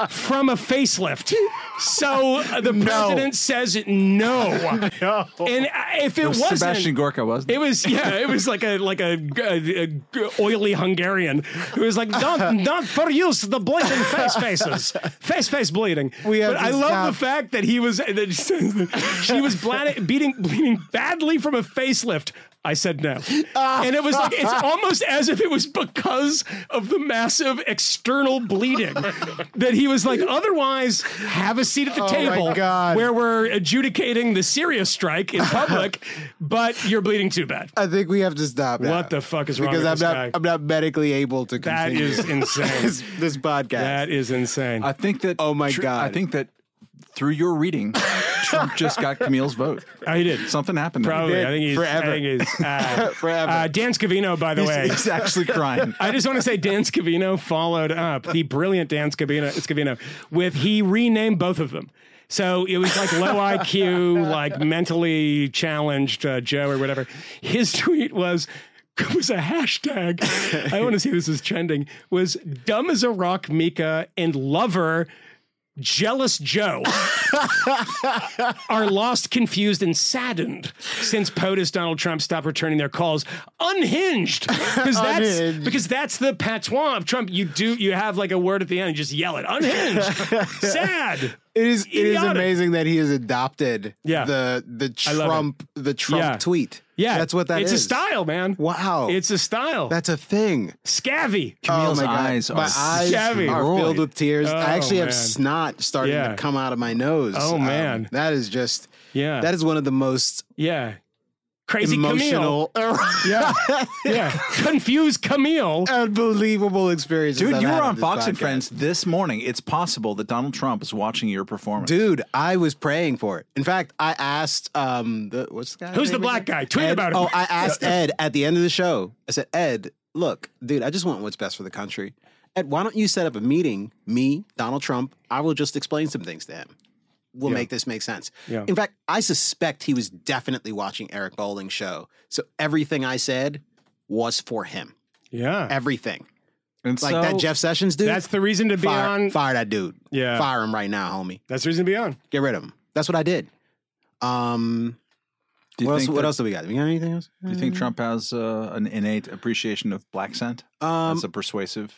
from a facelift. So uh, the president says no. And uh, if it, It was wasn't, Sebastian Gorka, wasn't it? it was yeah, it was like a like a, a- a oily Hungarian who was like, "Not not for use the bleeding face faces, face face bleeding." We have but to I love stop. the fact that he was that she was blad- beating bleeding badly from a facelift. I said no, ah. and it was like it's almost as if it was because of the massive external bleeding that he was like. Otherwise, have a seat at the Oh table God. where we're adjudicating the serious strike in public, but you're bleeding too bad. I think we have to stop. now. What the fuck is wrong Because with I'm this not. guy? I'm not medically able to That continue. is insane. this, this podcast. That is insane. I think that. Oh my tr- God. I think that through your reading, Trump just got Kmele's vote. Oh, he did. Something happened. there. Probably. I think he's Forever. I think he's, uh, Forever. Uh, Dan Scavino, by the He's, way. he's actually crying. I just want to say Dan Scavino followed up the brilliant Dan Scavino, Scavino with he renamed both of them. So it was like low IQ, like mentally challenged uh, Joe or whatever. His tweet was was a hashtag. I want to see if this is trending. Was dumb as a rock Mika and lover jealous Joe are lost, confused, and saddened since POTUS Donald Trump stopped returning their calls. Unhinged, because that's Unhinged. because that's the patois of Trump. You do you have like a word at the end, you just yell it. Unhinged, sad. It is. It is Idiotic. amazing that he has adopted. Yeah. The the I love it. Trump the Trump Yeah. tweet. Yeah, That's what that it's is. a style, man. Wow. It's a style. That's a thing. scabby. Kmele's oh my God. eyes my are eyes scabby. are destroyed. filled with tears. Oh, I actually have snot starting Yeah. to come out of my nose. Oh, Um, man. that is just. Yeah. That is one of the most Yeah. Crazy emotional, yeah, yeah, confused Kmele. unbelievable experience, Dude, you were on Fox and. Friends this morning. It's possible that Donald Trump is watching your performance. Dude, I was praying for it. In fact, I asked um the what's the guy? Who's the black guy? Tweet Ed- about him. Oh, I asked Ed at the end of the show. I said, Ed, look, dude, I just want what's best for the country. Ed, why don't you set up a meeting? Me, Donald Trump. I will just explain some things to him. We'll Yeah. make this make sense. Yeah. In fact, I suspect he was definitely watching Eric Bolling's show. So everything I said was for him. Yeah, Everything. and Like so, that Jeff Sessions dude. that's the reason to be fire, on. fire that dude. Yeah. Fire him right now, homie. That's the reason to be on. Get rid of him. That's what I did. Um, do you what else? think What else do we got? Do we got anything else? Do you think Trump has uh, an innate appreciation of black scent? Um, That's a persuasive.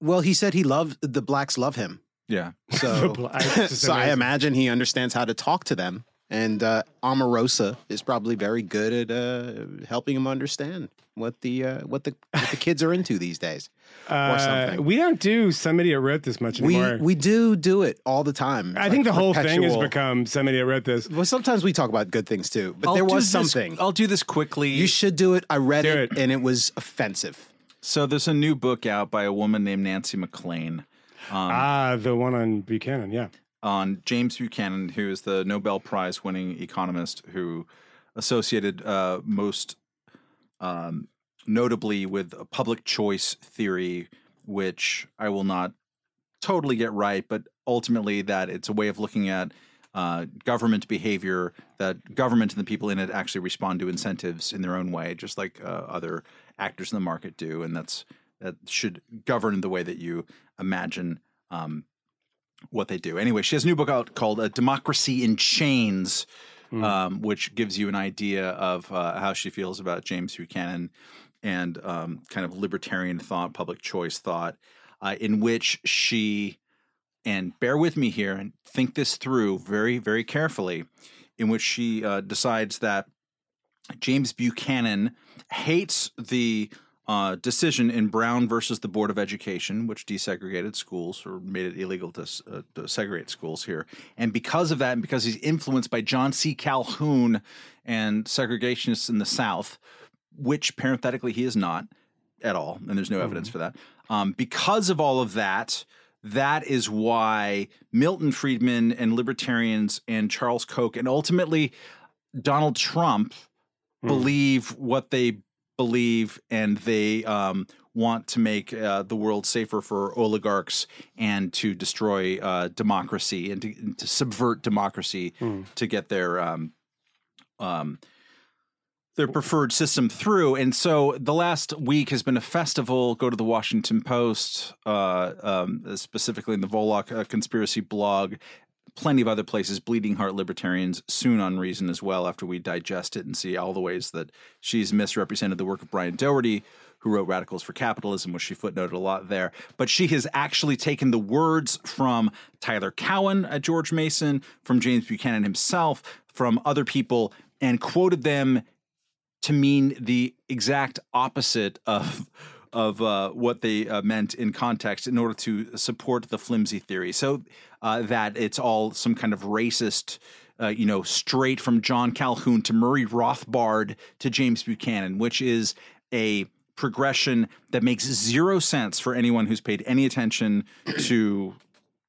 well, he said he loved the blacks love him. Yeah. So, so I imagine he understands how to talk to them. And uh, Omarosa is probably very good at uh, helping him understand what the uh, what the what the kids are into these days. Uh, something. we don't do somebody that wrote this much We anymore. we do do it all the time. I think the Like whole thing has perpetual- become somebody that wrote this. Well, sometimes we talk about good things too, but I'll there do was this- something. I'll do this quickly. You should do it. I read Do it, it. and it was offensive. so there's a new book out by a woman named Nancy MacLean. Um, Ah, the one on Buchanan. Yeah. on James Buchanan, who is the Nobel Prize winning economist who associated uh, most um, notably with a public choice theory, which I will not totally get right, but ultimately that it's a way of looking at uh, government behavior that government and the people in it actually respond to incentives in their own way, just like uh, other actors in the market do, and that's that should govern the way that you imagine um, what they do. Anyway, she has a new book out called "A "Democracy in Chains," um, which gives you an idea of uh, how she feels about James Buchanan and um, kind of libertarian thought, public choice thought, uh, in which she and bear with me here and think this through very, very carefully. In which she uh, decides that James Buchanan hates the uh, decision in Brown versus the Board of Education, which desegregated schools or made it illegal to, uh, to segregate schools here. And because of that, and because he's influenced by John C. Calhoun and segregationists in the South, which parenthetically he is not at all, and there's no evidence for that. Um, because of all of that, that is why Milton Friedman and libertarians and Charles Koch and ultimately Donald Trump believe what they believe and they um, want to make uh, the world safer for oligarchs and to destroy uh, democracy and to, and to subvert democracy to get their um, um, their preferred system through. And so the last week has been a festival. Go to the Washington Post, uh, um, specifically in the Volokh uh, conspiracy blog. Plenty of other places, Bleeding Heart Libertarians, soon on Reason as well, after we digest it and see all the ways that she's misrepresented the work of Brian Doherty, who wrote Radicals for Capitalism, which she footnoted a lot there. But she has actually taken the words from Tyler Cowen at George Mason, from James Buchanan himself, from other people, and quoted them to mean the exact opposite of of uh, what they uh, meant in context in order to support the flimsy theory. So uh, that it's all some kind of racist, uh, you know, straight from John Calhoun to Murray Rothbard to James Buchanan, which is a progression that makes zero sense for anyone who's paid any attention to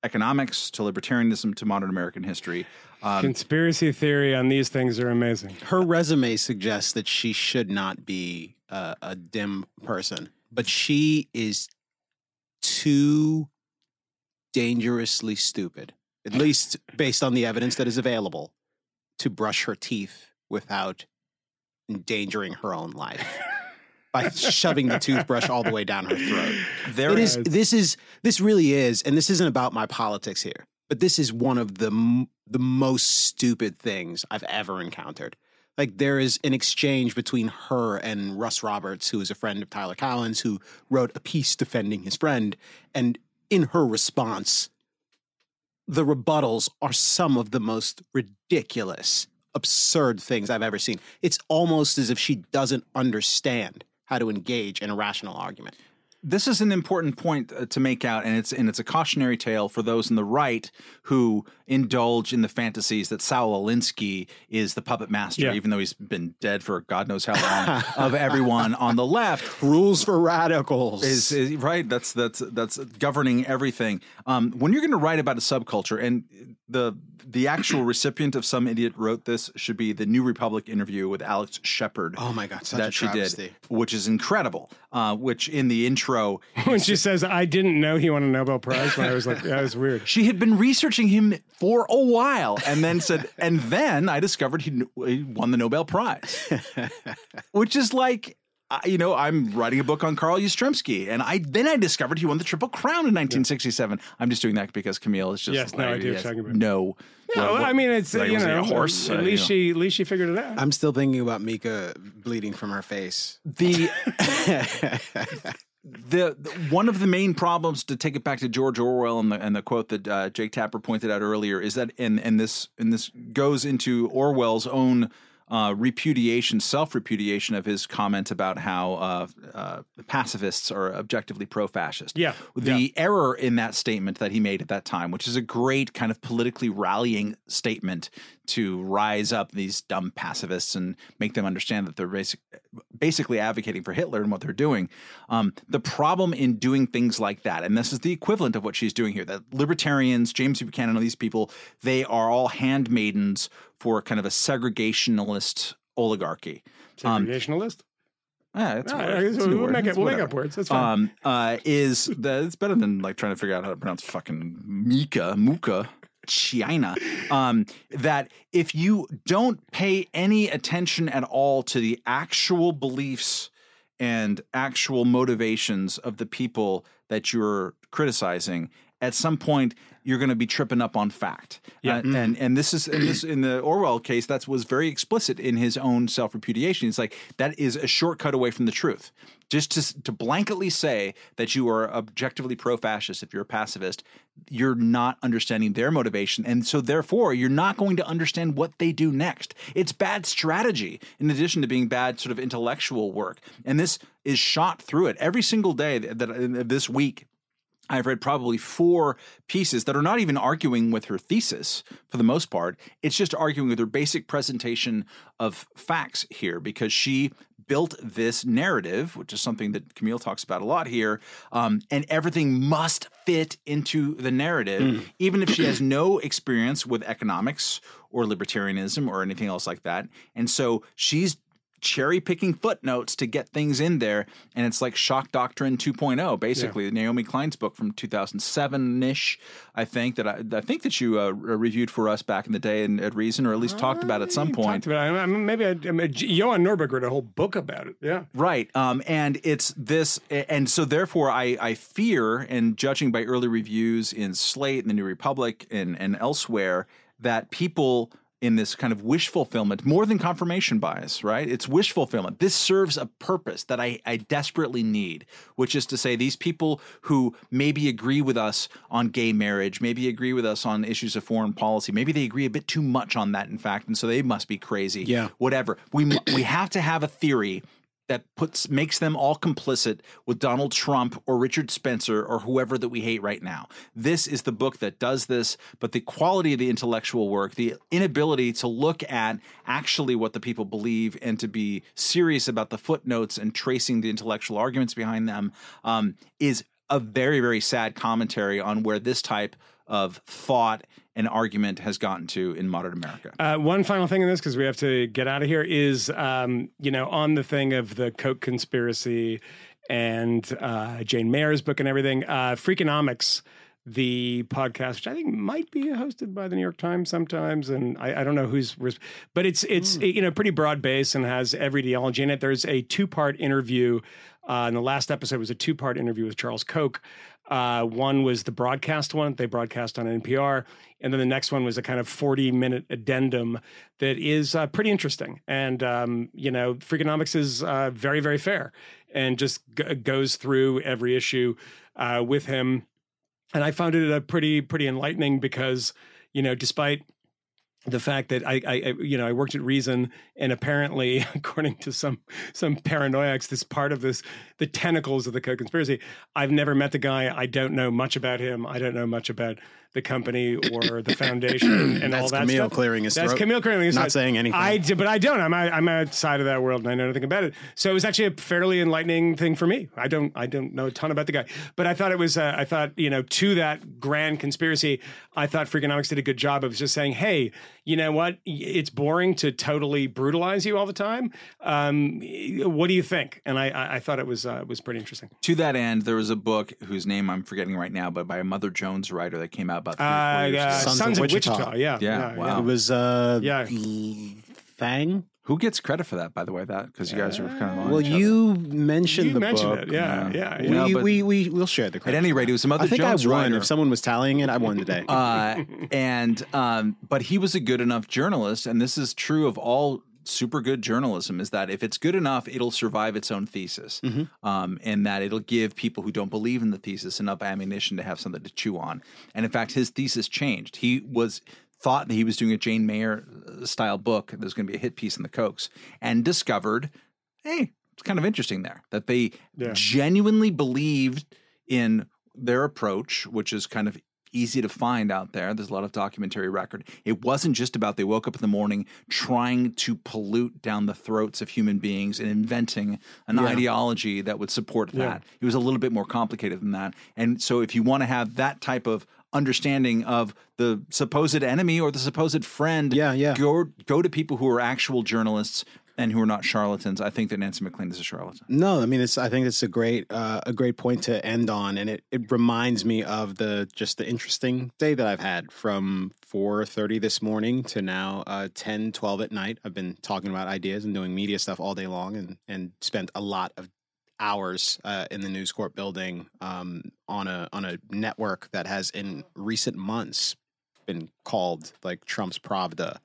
economics, to libertarianism, to modern American history. Um, Conspiracy theory on these things are amazing. Her resume suggests that she should not be uh, a dim person, but she is too dangerously stupid, at least based on the evidence that is available, to brush her teeth without endangering her own life by shoving the toothbrush all the way down her throat. There it is. is- This is. This really is, and this isn't about my politics here, but this is one of the m- the most stupid things I've ever encountered. Like there is an exchange between her and Russ Roberts, who is a friend of Tyler Cowen, who wrote a piece defending his friend, and in her response, the rebuttals are some of the most ridiculous, absurd things I've ever seen. It's almost as if she doesn't understand how to engage in a rational argument. this is an important point uh, to make out, and it's and it's a cautionary tale for those in the right who indulge in the fantasies that Saul Alinsky is the puppet master, Yeah. even though he's been dead for God knows how long, of everyone on the left. Rules for radicals. Is, is right. That's that's that's governing everything. Um, when you're going to write about a subculture, and the the actual recipient of some idiot wrote this should be the New Republic interview with Alex Shephard. Oh my God, such that a she did, which is incredible. Uh, which in the intro, when she says, "I didn't know he won a Nobel Prize," when I was like, "That was weird." She had been researching him for a while, and then said, and then I discovered he, he won the Nobel Prize, which is like. uh, You know, I'm writing a book on Carl Yastrzemski, and I then I discovered he won the Triple Crown in 1967. I'm just doing that because Kmele is just Yes, no idea yes, you're talking about. No, Yeah, well, I mean, it's like, you know, a horse. At Uh, least you she, at least she figured it out. I'm still thinking about Mika bleeding from her face. the the, the- one of the main problems to take it back to George Orwell and the and the quote that uh, Jake Tapper pointed out earlier is that and and this and this goes into Orwell's own uh, repudiation, self repudiation of his comment about how uh, uh, pacifists are objectively pro fascist. Yeah. The error in that statement that he made at that time, which is a great kind of politically rallying statement to rise up these dumb pacifists and make them understand that they're basic, basically advocating for Hitler and what they're doing. Um, the problem in doing things like that, and this is the equivalent of what she's doing here, that libertarians, James Buchanan, all these people, they are all handmaidens for kind of a segregationalist oligarchy. Um, Segregationalist. yeah, it's a Ah, word. I It's we'll make it- we'll make up words. That's fine. Um, uh, is that it's better than like trying to figure out how to pronounce fucking Mika, Muka, China. Um, that if you don't pay any attention at all to the actual beliefs and actual motivations of the people that you're criticizing, at some point you're going to be tripping up on fact. Yeah. Uh, and and this is in this in the Orwell case that was very explicit in his own self repudiation. It's like that is a shortcut away from the truth. Just to to blanketly say that you are objectively pro fascist if you're a pacifist, you're not understanding their motivation, and so therefore you're not going to understand what they do next. It's bad strategy in addition to being bad sort of intellectual work, and this is shot through it every single day that, that this week. I've read probably four pieces that are not even arguing with her thesis for the most part. It's just arguing with her basic presentation of facts here because she built this narrative, which is something that Kmele talks about a lot here, um, and everything must fit into the narrative, even if she has no experience with economics or libertarianism or anything else like that. And so she's cherry picking footnotes to get things in there. And it's like Shock Doctrine 2.0, basically. Naomi Klein's book from 2007 ish, I think, that I, I think that you uh, reviewed for us back in the day and at Reason, or at least talked about at some point. Talked about it. I mean, maybe I, I mean, Johan Norberg wrote a whole book about it. Yeah. Right. Um, and it's this, and so therefore I, I fear, and judging by early reviews in Slate and the New Republic and, and elsewhere, that people in this kind of wish fulfillment, more than confirmation bias, right? It's wish fulfillment. This serves a purpose that I, I desperately need, which is to say, these people who maybe agree with us on gay marriage, maybe agree with us on issues of foreign policy, maybe they agree a bit too much on that, in fact, and so they must be crazy. Yeah. Whatever. We, we have to have a theory that puts makes them all complicit with Donald Trump or Richard Spencer or whoever that we hate right now. This is the book that does this, but the quality of the intellectual work, the inability to look at actually what the people believe and to be serious about the footnotes and tracing the intellectual arguments behind them um, is a very very sad commentary on where this type of thought and argument has gotten to in modern America. Uh, one final thing in this, because we have to get out of here, is um, you know on the thing of the Koch conspiracy and uh, Jane Mayer's book and everything. Uh, Freakonomics, the podcast, which I think might be hosted by the New York Times sometimes, and I, I don't know who's, but it's it's you know pretty broad base and has every ideology in it. There's a two part interview. Uh, and the last episode was a two part interview with Charles Koch. Uh, one was the broadcast one they broadcast on NPR, and then the next one was a kind of 40 minute addendum that is uh, pretty interesting. And um, you know, Freakonomics is uh, very very fair and just g- goes through every issue uh, with him. And I found it a pretty pretty enlightening because you know, despite the fact that I, I, you know, I worked at Reason, and apparently, according to some some paranoiacs, this part of this, the tentacles of the Koch conspiracy. I've never met the guy. I don't know much about him. I don't know much about the company or the foundation and all That's that Kmele stuff. clearing his That's throat. Kmele clearing his Not throat. saying anything. I d- but I don't. I'm out- I'm outside of that world and I know nothing about it. So it was actually a fairly enlightening thing for me. I don't I don't know a ton about the guy, but I thought it was. Uh, I thought you know to that grand conspiracy. I thought Freakonomics did a good job of just saying, hey, you know what? It's boring to totally brutalize you all the time. Um, what do you think? And I I, I thought it was uh, was pretty interesting. To that end, there was a book whose name I'm forgetting right now, but by a Mother Jones writer that came out about three or four Uh, years uh, ago. Sons, of Wichita. Yeah, Yeah, wow. It was uh, Yeah. Fang. Who gets credit for that, by the way? That because you guys are kind of on Well, each other. you mentioned You the mentioned book. it. Yeah, yeah, We, yeah. No, but- we we will share the credit. At any rate, it was a Mother I think Jones I won. writer. If someone was tallying it, I won today. uh, and um, but he was a good enough journalist, and this is true of all super good journalism: is that if it's good enough, it'll survive its own thesis, um, and that it'll give people who don't believe in the thesis enough ammunition to have something to chew on. And in fact, his thesis changed. He was thought that he was doing a Jane Mayer uh, style book that was going to be a hit piece in the Kochs, and discovered, hey, it's kind of interesting there that they Yeah. genuinely believed in their approach, which is kind of easy to find out there. There's a lot of documentary record. It wasn't just about they woke up in the morning trying to pollute down the throats of human beings and inventing an Yeah. ideology that would support that. It was a little bit more complicated than that. And so if you want to have that type of understanding of the supposed enemy or the supposed friend, Yeah, yeah. go go to people who are actual journalists and who are not charlatans. I think that Nancy MacLean is a charlatan. No, I mean it's. I think it's a great, uh, a great point to end on, and it, it reminds me of the just the interesting day that I've had from four thirty this morning to now uh, 10, 12 at night. I've been talking about ideas and doing media stuff all day long, and and spent a lot of hours uh, in the News Corp building um, on a on a network that has in recent months been called like Trump's Pravda,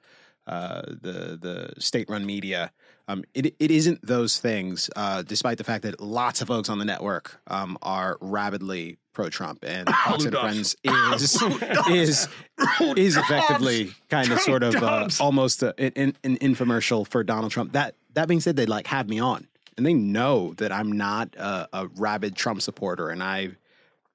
uh, the the state-run media. Um, it it isn't those things, uh, despite the fact that lots of folks on the network um, are rabidly pro-Trump, and Fox and Friends is is is effectively kind of sort of uh, almost a, an, an infomercial for Donald Trump. That that being said, they like have me on, and they know that I'm not a, a rabid Trump supporter, and I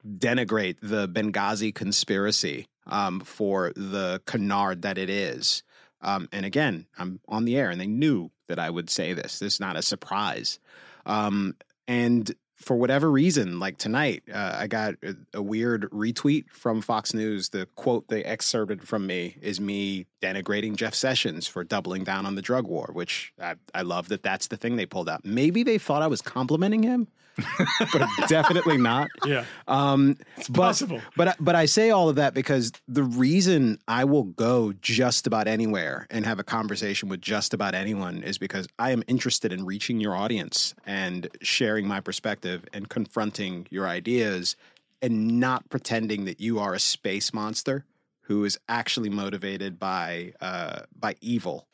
denigrate the Benghazi conspiracy um, for the canard that it is. Um, and again, I'm on the air, and they knew that I would say this. This is not a surprise. Um, and for whatever reason, like tonight, uh, I got a, a weird retweet from Fox News. The quote they excerpted from me is me denigrating Jeff Sessions for doubling down on the drug war, which I, I love that that's the thing they pulled out. Maybe they thought I was complimenting him, but definitely not. Yeah. Um, it's but, possible. But I- but I say all of that because the reason I will go just about anywhere and have a conversation with just about anyone is because I am interested in reaching your audience and sharing my perspective and confronting your ideas and not pretending that you are a space monster who is actually motivated by uh, by evil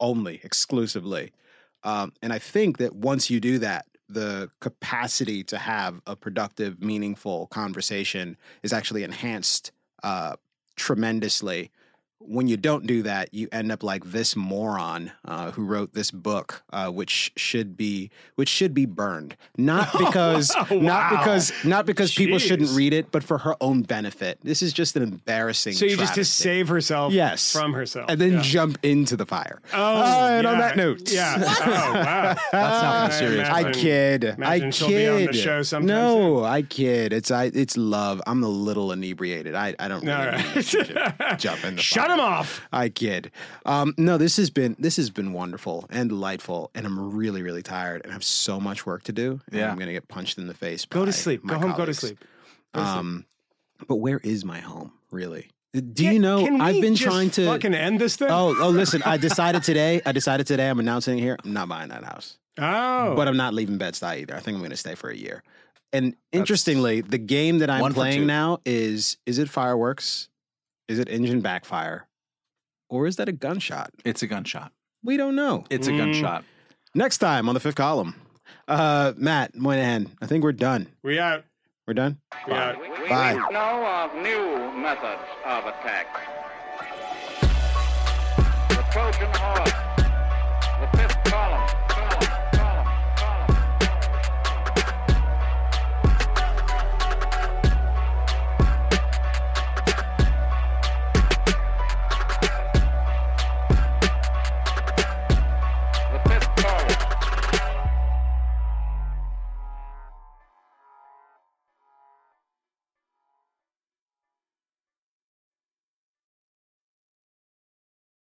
only exclusively. Um, and I think that once you do that, the capacity to have a productive, meaningful conversation is actually enhanced uh, tremendously. When you don't do that, you end up like this moron uh, who wrote this book, uh, which should be which should be burned. Not because not Wow. because not because people shouldn't read it, but for her own benefit. This is just an embarrassing. So you just to save herself yes from herself. and then Yeah. jump into the fire. Oh, Uh, and on that note, Yeah. Oh, wow. That's not I serious. I imagine- kid. I kid. she'll be on the show sometime no, I kid. It's I. It's love. I'm a little inebriated. I. I don't really right. that you should jump in the Shut fire. Him off. I kid. Um, no, this has been this has been wonderful and delightful, and I'm really really tired, and I have so much work to do. and Yeah. I'm gonna get punched in the face. Go to sleep. Go home. Go to sleep. Go to sleep. Um, but where is my home? Really? Do you know? I've been trying to fucking end this thing. Oh, oh, listen! I decided today. I decided today. I'm announcing here. I'm not buying that house, Oh. but I'm not leaving Bed Stuy either. I think I'm going to stay for a year. And interestingly, the game that I'm one for two. playing now is: is it fireworks? Is it engine backfire? Or is that a gunshot? It's a gunshot. We don't know. It's a Mm. gunshot. Next time on the fifth column, uh, Matt Moynihan. I think we're done. we out. We're done. We out. Bye. We know of new methods of attack. The Trojan horse